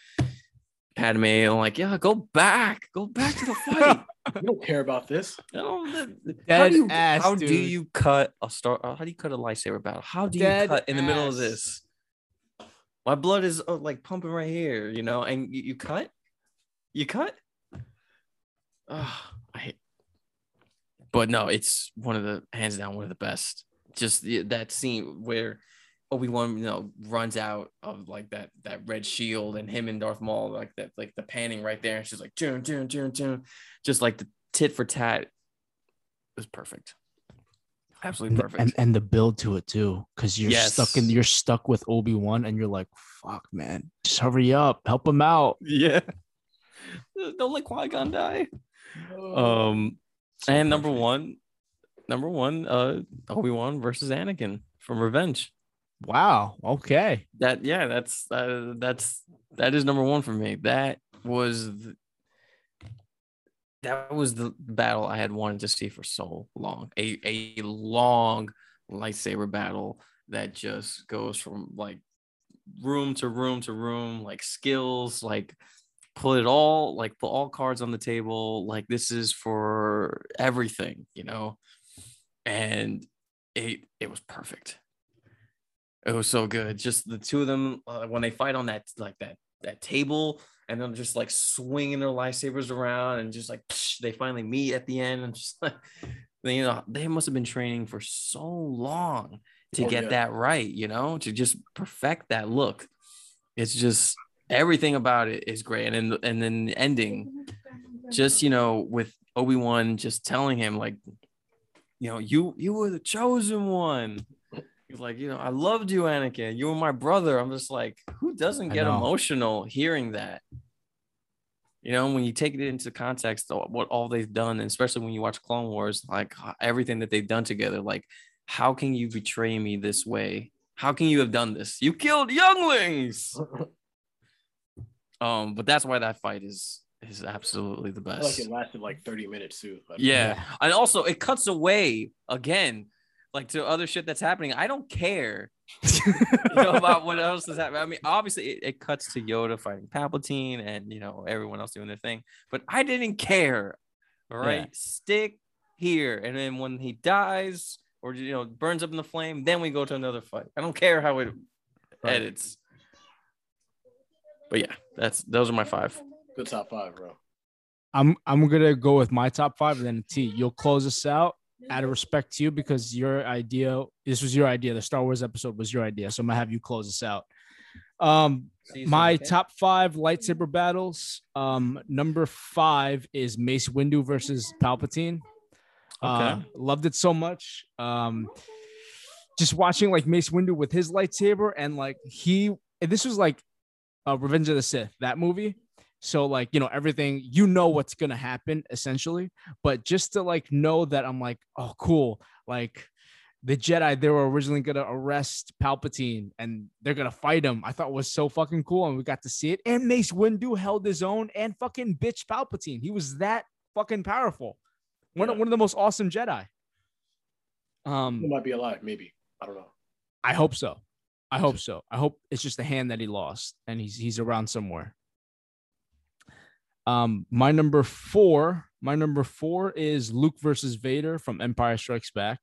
Padme. I'm like, yeah, go back, go back to the fight. You don't care about this. No, the- how Dead do you ass, how do you cut a star? uh, How do you cut a lightsaber battle? How do you cut in the middle of this? My blood is uh, like pumping right here, you know, and you, you cut, you cut. Oh, I hate. But no, it's one of the hands down one of the best. Just the, that scene where Obi Wan, you know, runs out of like that that red shield, and him and Darth Maul, like that, like the panning right there, and she's like, "June, June, June, June," just like the tit for tat is perfect. Absolutely and, perfect. and and the build to it too because you're stuck in you're stuck with obi-wan and you're like fuck man just hurry up help him out yeah. Don't let Qui Gon die. Oh. Um, and number one, number one, uh, Obi Wan versus Anakin from Revenge. Wow okay That yeah, that's uh, that's that is number one for me. That was the, that was the battle I had wanted to see for so long. A a long lightsaber battle that just goes from like room to room to room, like skills, like put it all like put all cards on the table. Like this is for everything, you know. And it it was perfect. It was so good. Just the two of them uh, when they fight on that like that that table, and then just like swinging their lightsabers around, and just like they finally meet at the end, and just like you know they must have been training for so long to Oh, get yeah. that right, you know, to just perfect that look. it's just everything about it is great. And then and then the ending, just you know, with Obi Wan just telling him like, you know, you you were the chosen one. He's like, you know, I loved you, Anakin. You were my brother. I'm just like, who doesn't get emotional hearing that? You know, when you take it into context, what all they've done, and especially when you watch Clone Wars, like everything that they've done together, like, how can you betray me this way? How can you have done this? You killed younglings. Um, but that's why that fight is is absolutely the I feel best. like it lasted like 30 minutes too. Like, Yeah. And also it cuts away again, like to other shit that's happening. I don't care you know, about what else is happening. I mean, obviously it, it cuts to Yoda fighting Palpatine and you know everyone else doing their thing, but I didn't care. All right. Yeah. Stick here. And then when he dies or you know burns up in the flame, then we go to another fight. I don't care how it Right. edits. But yeah, that's those are my five. Good top five, bro. I'm I'm gonna go with my top five, and then T, you'll close us out out of respect to you because your idea, this was your idea. The Star Wars episode was your idea, so I'm gonna have you close us out. Um, my top five lightsaber battles. Um, number five is Mace Windu versus Palpatine. Uh, Okay. loved it so much. Um, just watching like Mace Windu with his lightsaber and like he, and this was like uh, Revenge of the Sith, that movie. So like you know everything, you know what's gonna happen essentially, but just to like know that I'm like, oh cool, like the Jedi they were originally gonna arrest Palpatine and they're gonna fight him. I thought was so fucking cool, and we got to see it. And Mace Windu held his own and fucking bitch Palpatine. He was that fucking powerful. One, of Yeah. one of the most awesome Jedi. He Um, might be alive, maybe. I don't know. I hope so. I hope so. I hope it's just a hand that he lost and he's he's around somewhere. Um, my number four, my number four is Luke versus Vader from Empire Strikes Back.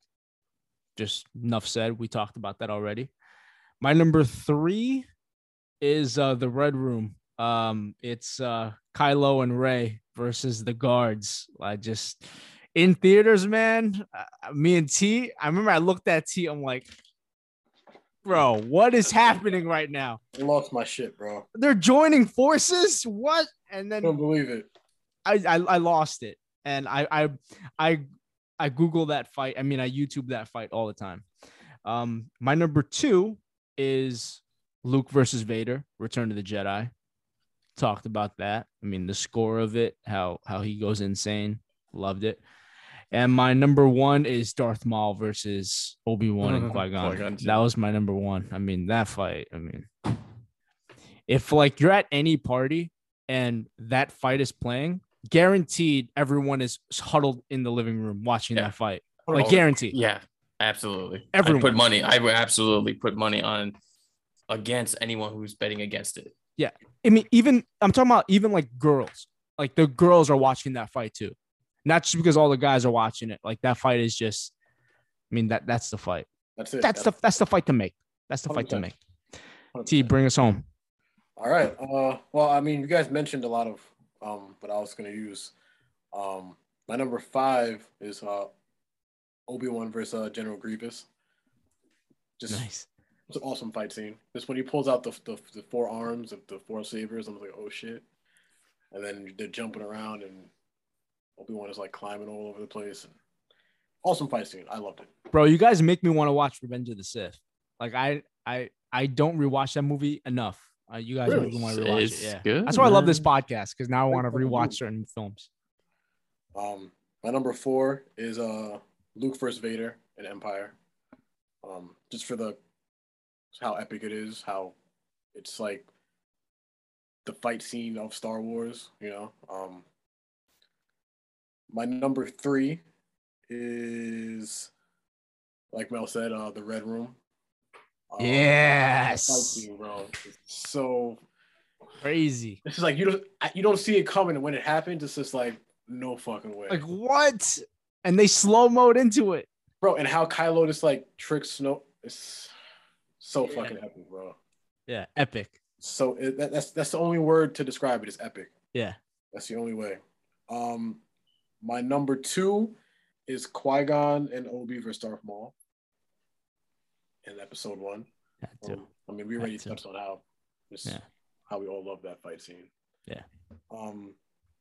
Just enough said. We talked about that already. My number three is uh the Red Room. Um, it's uh Kylo and Rey versus the guards. I just in theaters, man. Uh, me and T. I remember I looked at T. I'm like, bro, what is happening right now? I lost my shit, bro. They're joining forces. What? And I don't then believe it. I I, I lost it, and I I I I Google that fight. I mean, I YouTube that fight all the time. Um, my number two is Luke versus Vader, Return to the Jedi. Talked about that. I mean, the score of it, how how he goes insane. Loved it. And my number one is Darth Maul versus Obi Wan and Qui Gon. That was my number one. I mean, that fight. I mean, if like you're at any party and that fight is playing, guaranteed everyone is huddled in the living room watching Yeah. that fight. Like guaranteed. Yeah, absolutely. I Everyone. put money. I would absolutely put money on against anyone who's betting against it. Yeah. I mean, even I'm talking about even like girls. Like the girls are watching that fight too. Not just because all the guys are watching it. Like that fight is just I mean that that's the fight. That's it. That's the that's the fight to make. That's the fight to 100%. make. 100%. T, bring us home. All right. Uh, well, I mean, you guys mentioned a lot of um, but I was gonna use. Um, my number five is uh, Obi Wan versus uh, General Grievous. Just Nice. it's an awesome fight scene. Just when he pulls out the, the the four arms of the four sabers, I'm like, oh shit. And then they're jumping around, and Obi Wan is like climbing all over the place. And awesome fight scene. I loved it. Bro, you guys make me want to watch Revenge of the Sith. Like I I I don't rewatch that movie enough. Uh, you guys Really? make me want to rewatch It's it. Yeah. good, That's why I love this podcast because now I want to Great fucking rewatch certain films. Um, my number four is uh Luke versus Vader in Empire. Um, just for the how epic it is, how it's like the fight scene of Star Wars, you know. Um, my number three is like Mel said, uh, the Red Room. Um, Yes. fight bro. So Crazy. it's just like you don't you don't see it coming, and when it happens, it's just like no fucking way. Like what? And they slow mode into it. bro, and how Kylo just like tricks Snoke It's so Yeah. fucking epic, bro. Yeah, epic. So it, that, that's that's the only word to describe it is epic. Yeah. That's the only way. Um, my number two is Qui Gon and Obi versus Darth Maul in episode one. Had to. Um, I mean, we Had already to. touched on how Just Yeah. how we all love that fight scene. Yeah. Um,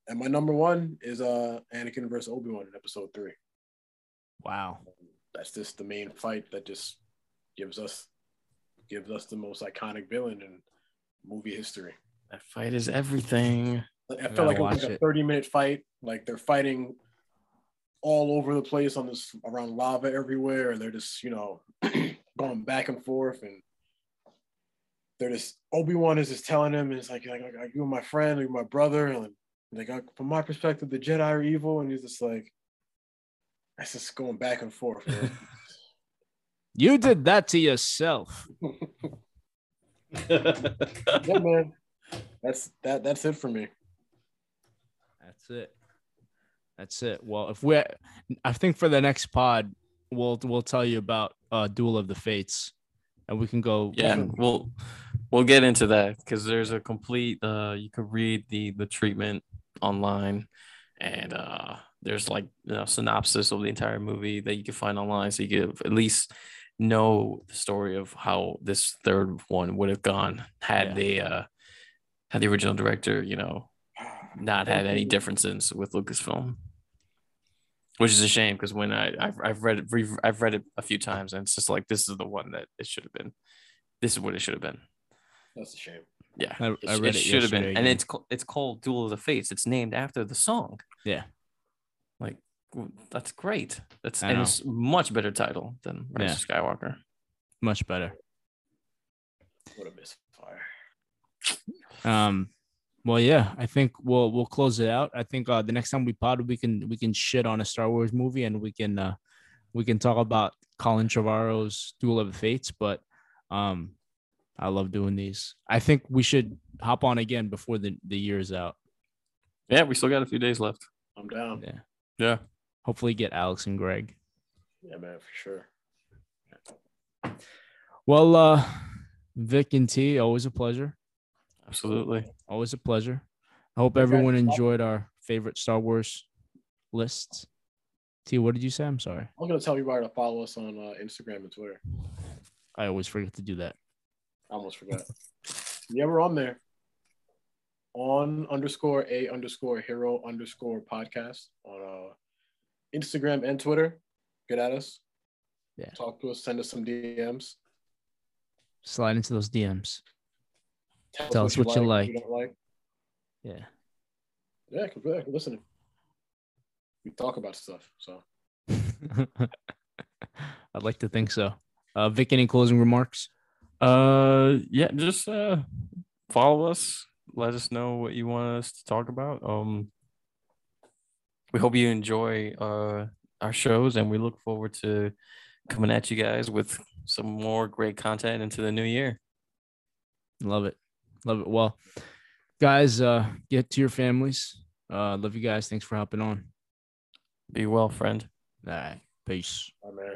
and my number one is uh Anakin versus Obi Wan in Episode Three. Wow. That's just the main fight that just gives us gives us the most iconic villain in movie history. That fight is everything. I gotta felt like it was like a it. 30 minute fight. Like they're fighting all over the place on this around lava everywhere, and they're just, you know, going back and forth. And they're just Obi-Wan is just telling him, and it's like, like, like you're my friend, you're my brother. And like uh, from my perspective, the Jedi are evil, and he's just like that's just going back and forth. You did that to yourself. yeah, man. That's that that's it for me. That's it. That's it. Well, if we, I think for the next pod, we'll we'll tell you about uh Duel of the Fates, and we can go. Yeah, we'll we'll get into that because there's a complete. Uh, you could read the the treatment online, and uh, there's like you know synopsis of the entire movie that you can find online, so you can at least know the story of how this third one would have gone had Yeah. they uh had the original director, you know, not had any differences with Lucasfilm. Which is a shame because when I I've, I've read it I've read it a few times and it's just like this is the one that it should have been. This is what it should have been. That's a shame. Yeah, I- it, I read it it should have been, yesterday and it's it's called Duel of the Fates. It's named after the song. Yeah. like that's great. That's and it's much better title than Rise Yeah. of Skywalker. much better. What a misfire. Um, well, yeah, I think we'll we'll close it out. I think uh, the next time we pod, we can we can shit on a Star Wars movie, and we can uh, we can talk about Colin Trevorrow's Duel of the Fates. But um, I love doing these. I think we should hop on again before the the year's out. Yeah, we still got a few days left. I'm down. Yeah, Yeah, hopefully get Alex and Greg. Yeah, man, for sure. Well, uh, Vic and T, always a pleasure. absolutely. Always a pleasure. I hope everyone enjoyed our favorite Star Wars lists. T, what did you say? I'm sorry. I'm gonna tell everybody to follow us on uh, Instagram and Twitter. I always forget to do that. I almost forgot. yeah, we're on there. On underscore a underscore hero underscore podcast on uh, Instagram and Twitter. Get at us. Yeah. Talk to us. Send us some DMs. Slide into those DMs. Tell, Tell us what you what like. you don't like. Yeah. Yeah, cause we're listening. We talk about stuff. So I'd like to think so. Uh, Vic, any closing remarks? Uh, yeah, just uh, follow us. Let us know what you want us to talk about. Um, we hope you enjoy uh our shows, and we look forward to coming at you guys with some more great content into the new year. Love it. Love it. Well, guys, uh, get to your families. Uh, love you guys. Thanks for hopping on. Be well, friend. All right. Peace. Bye, man.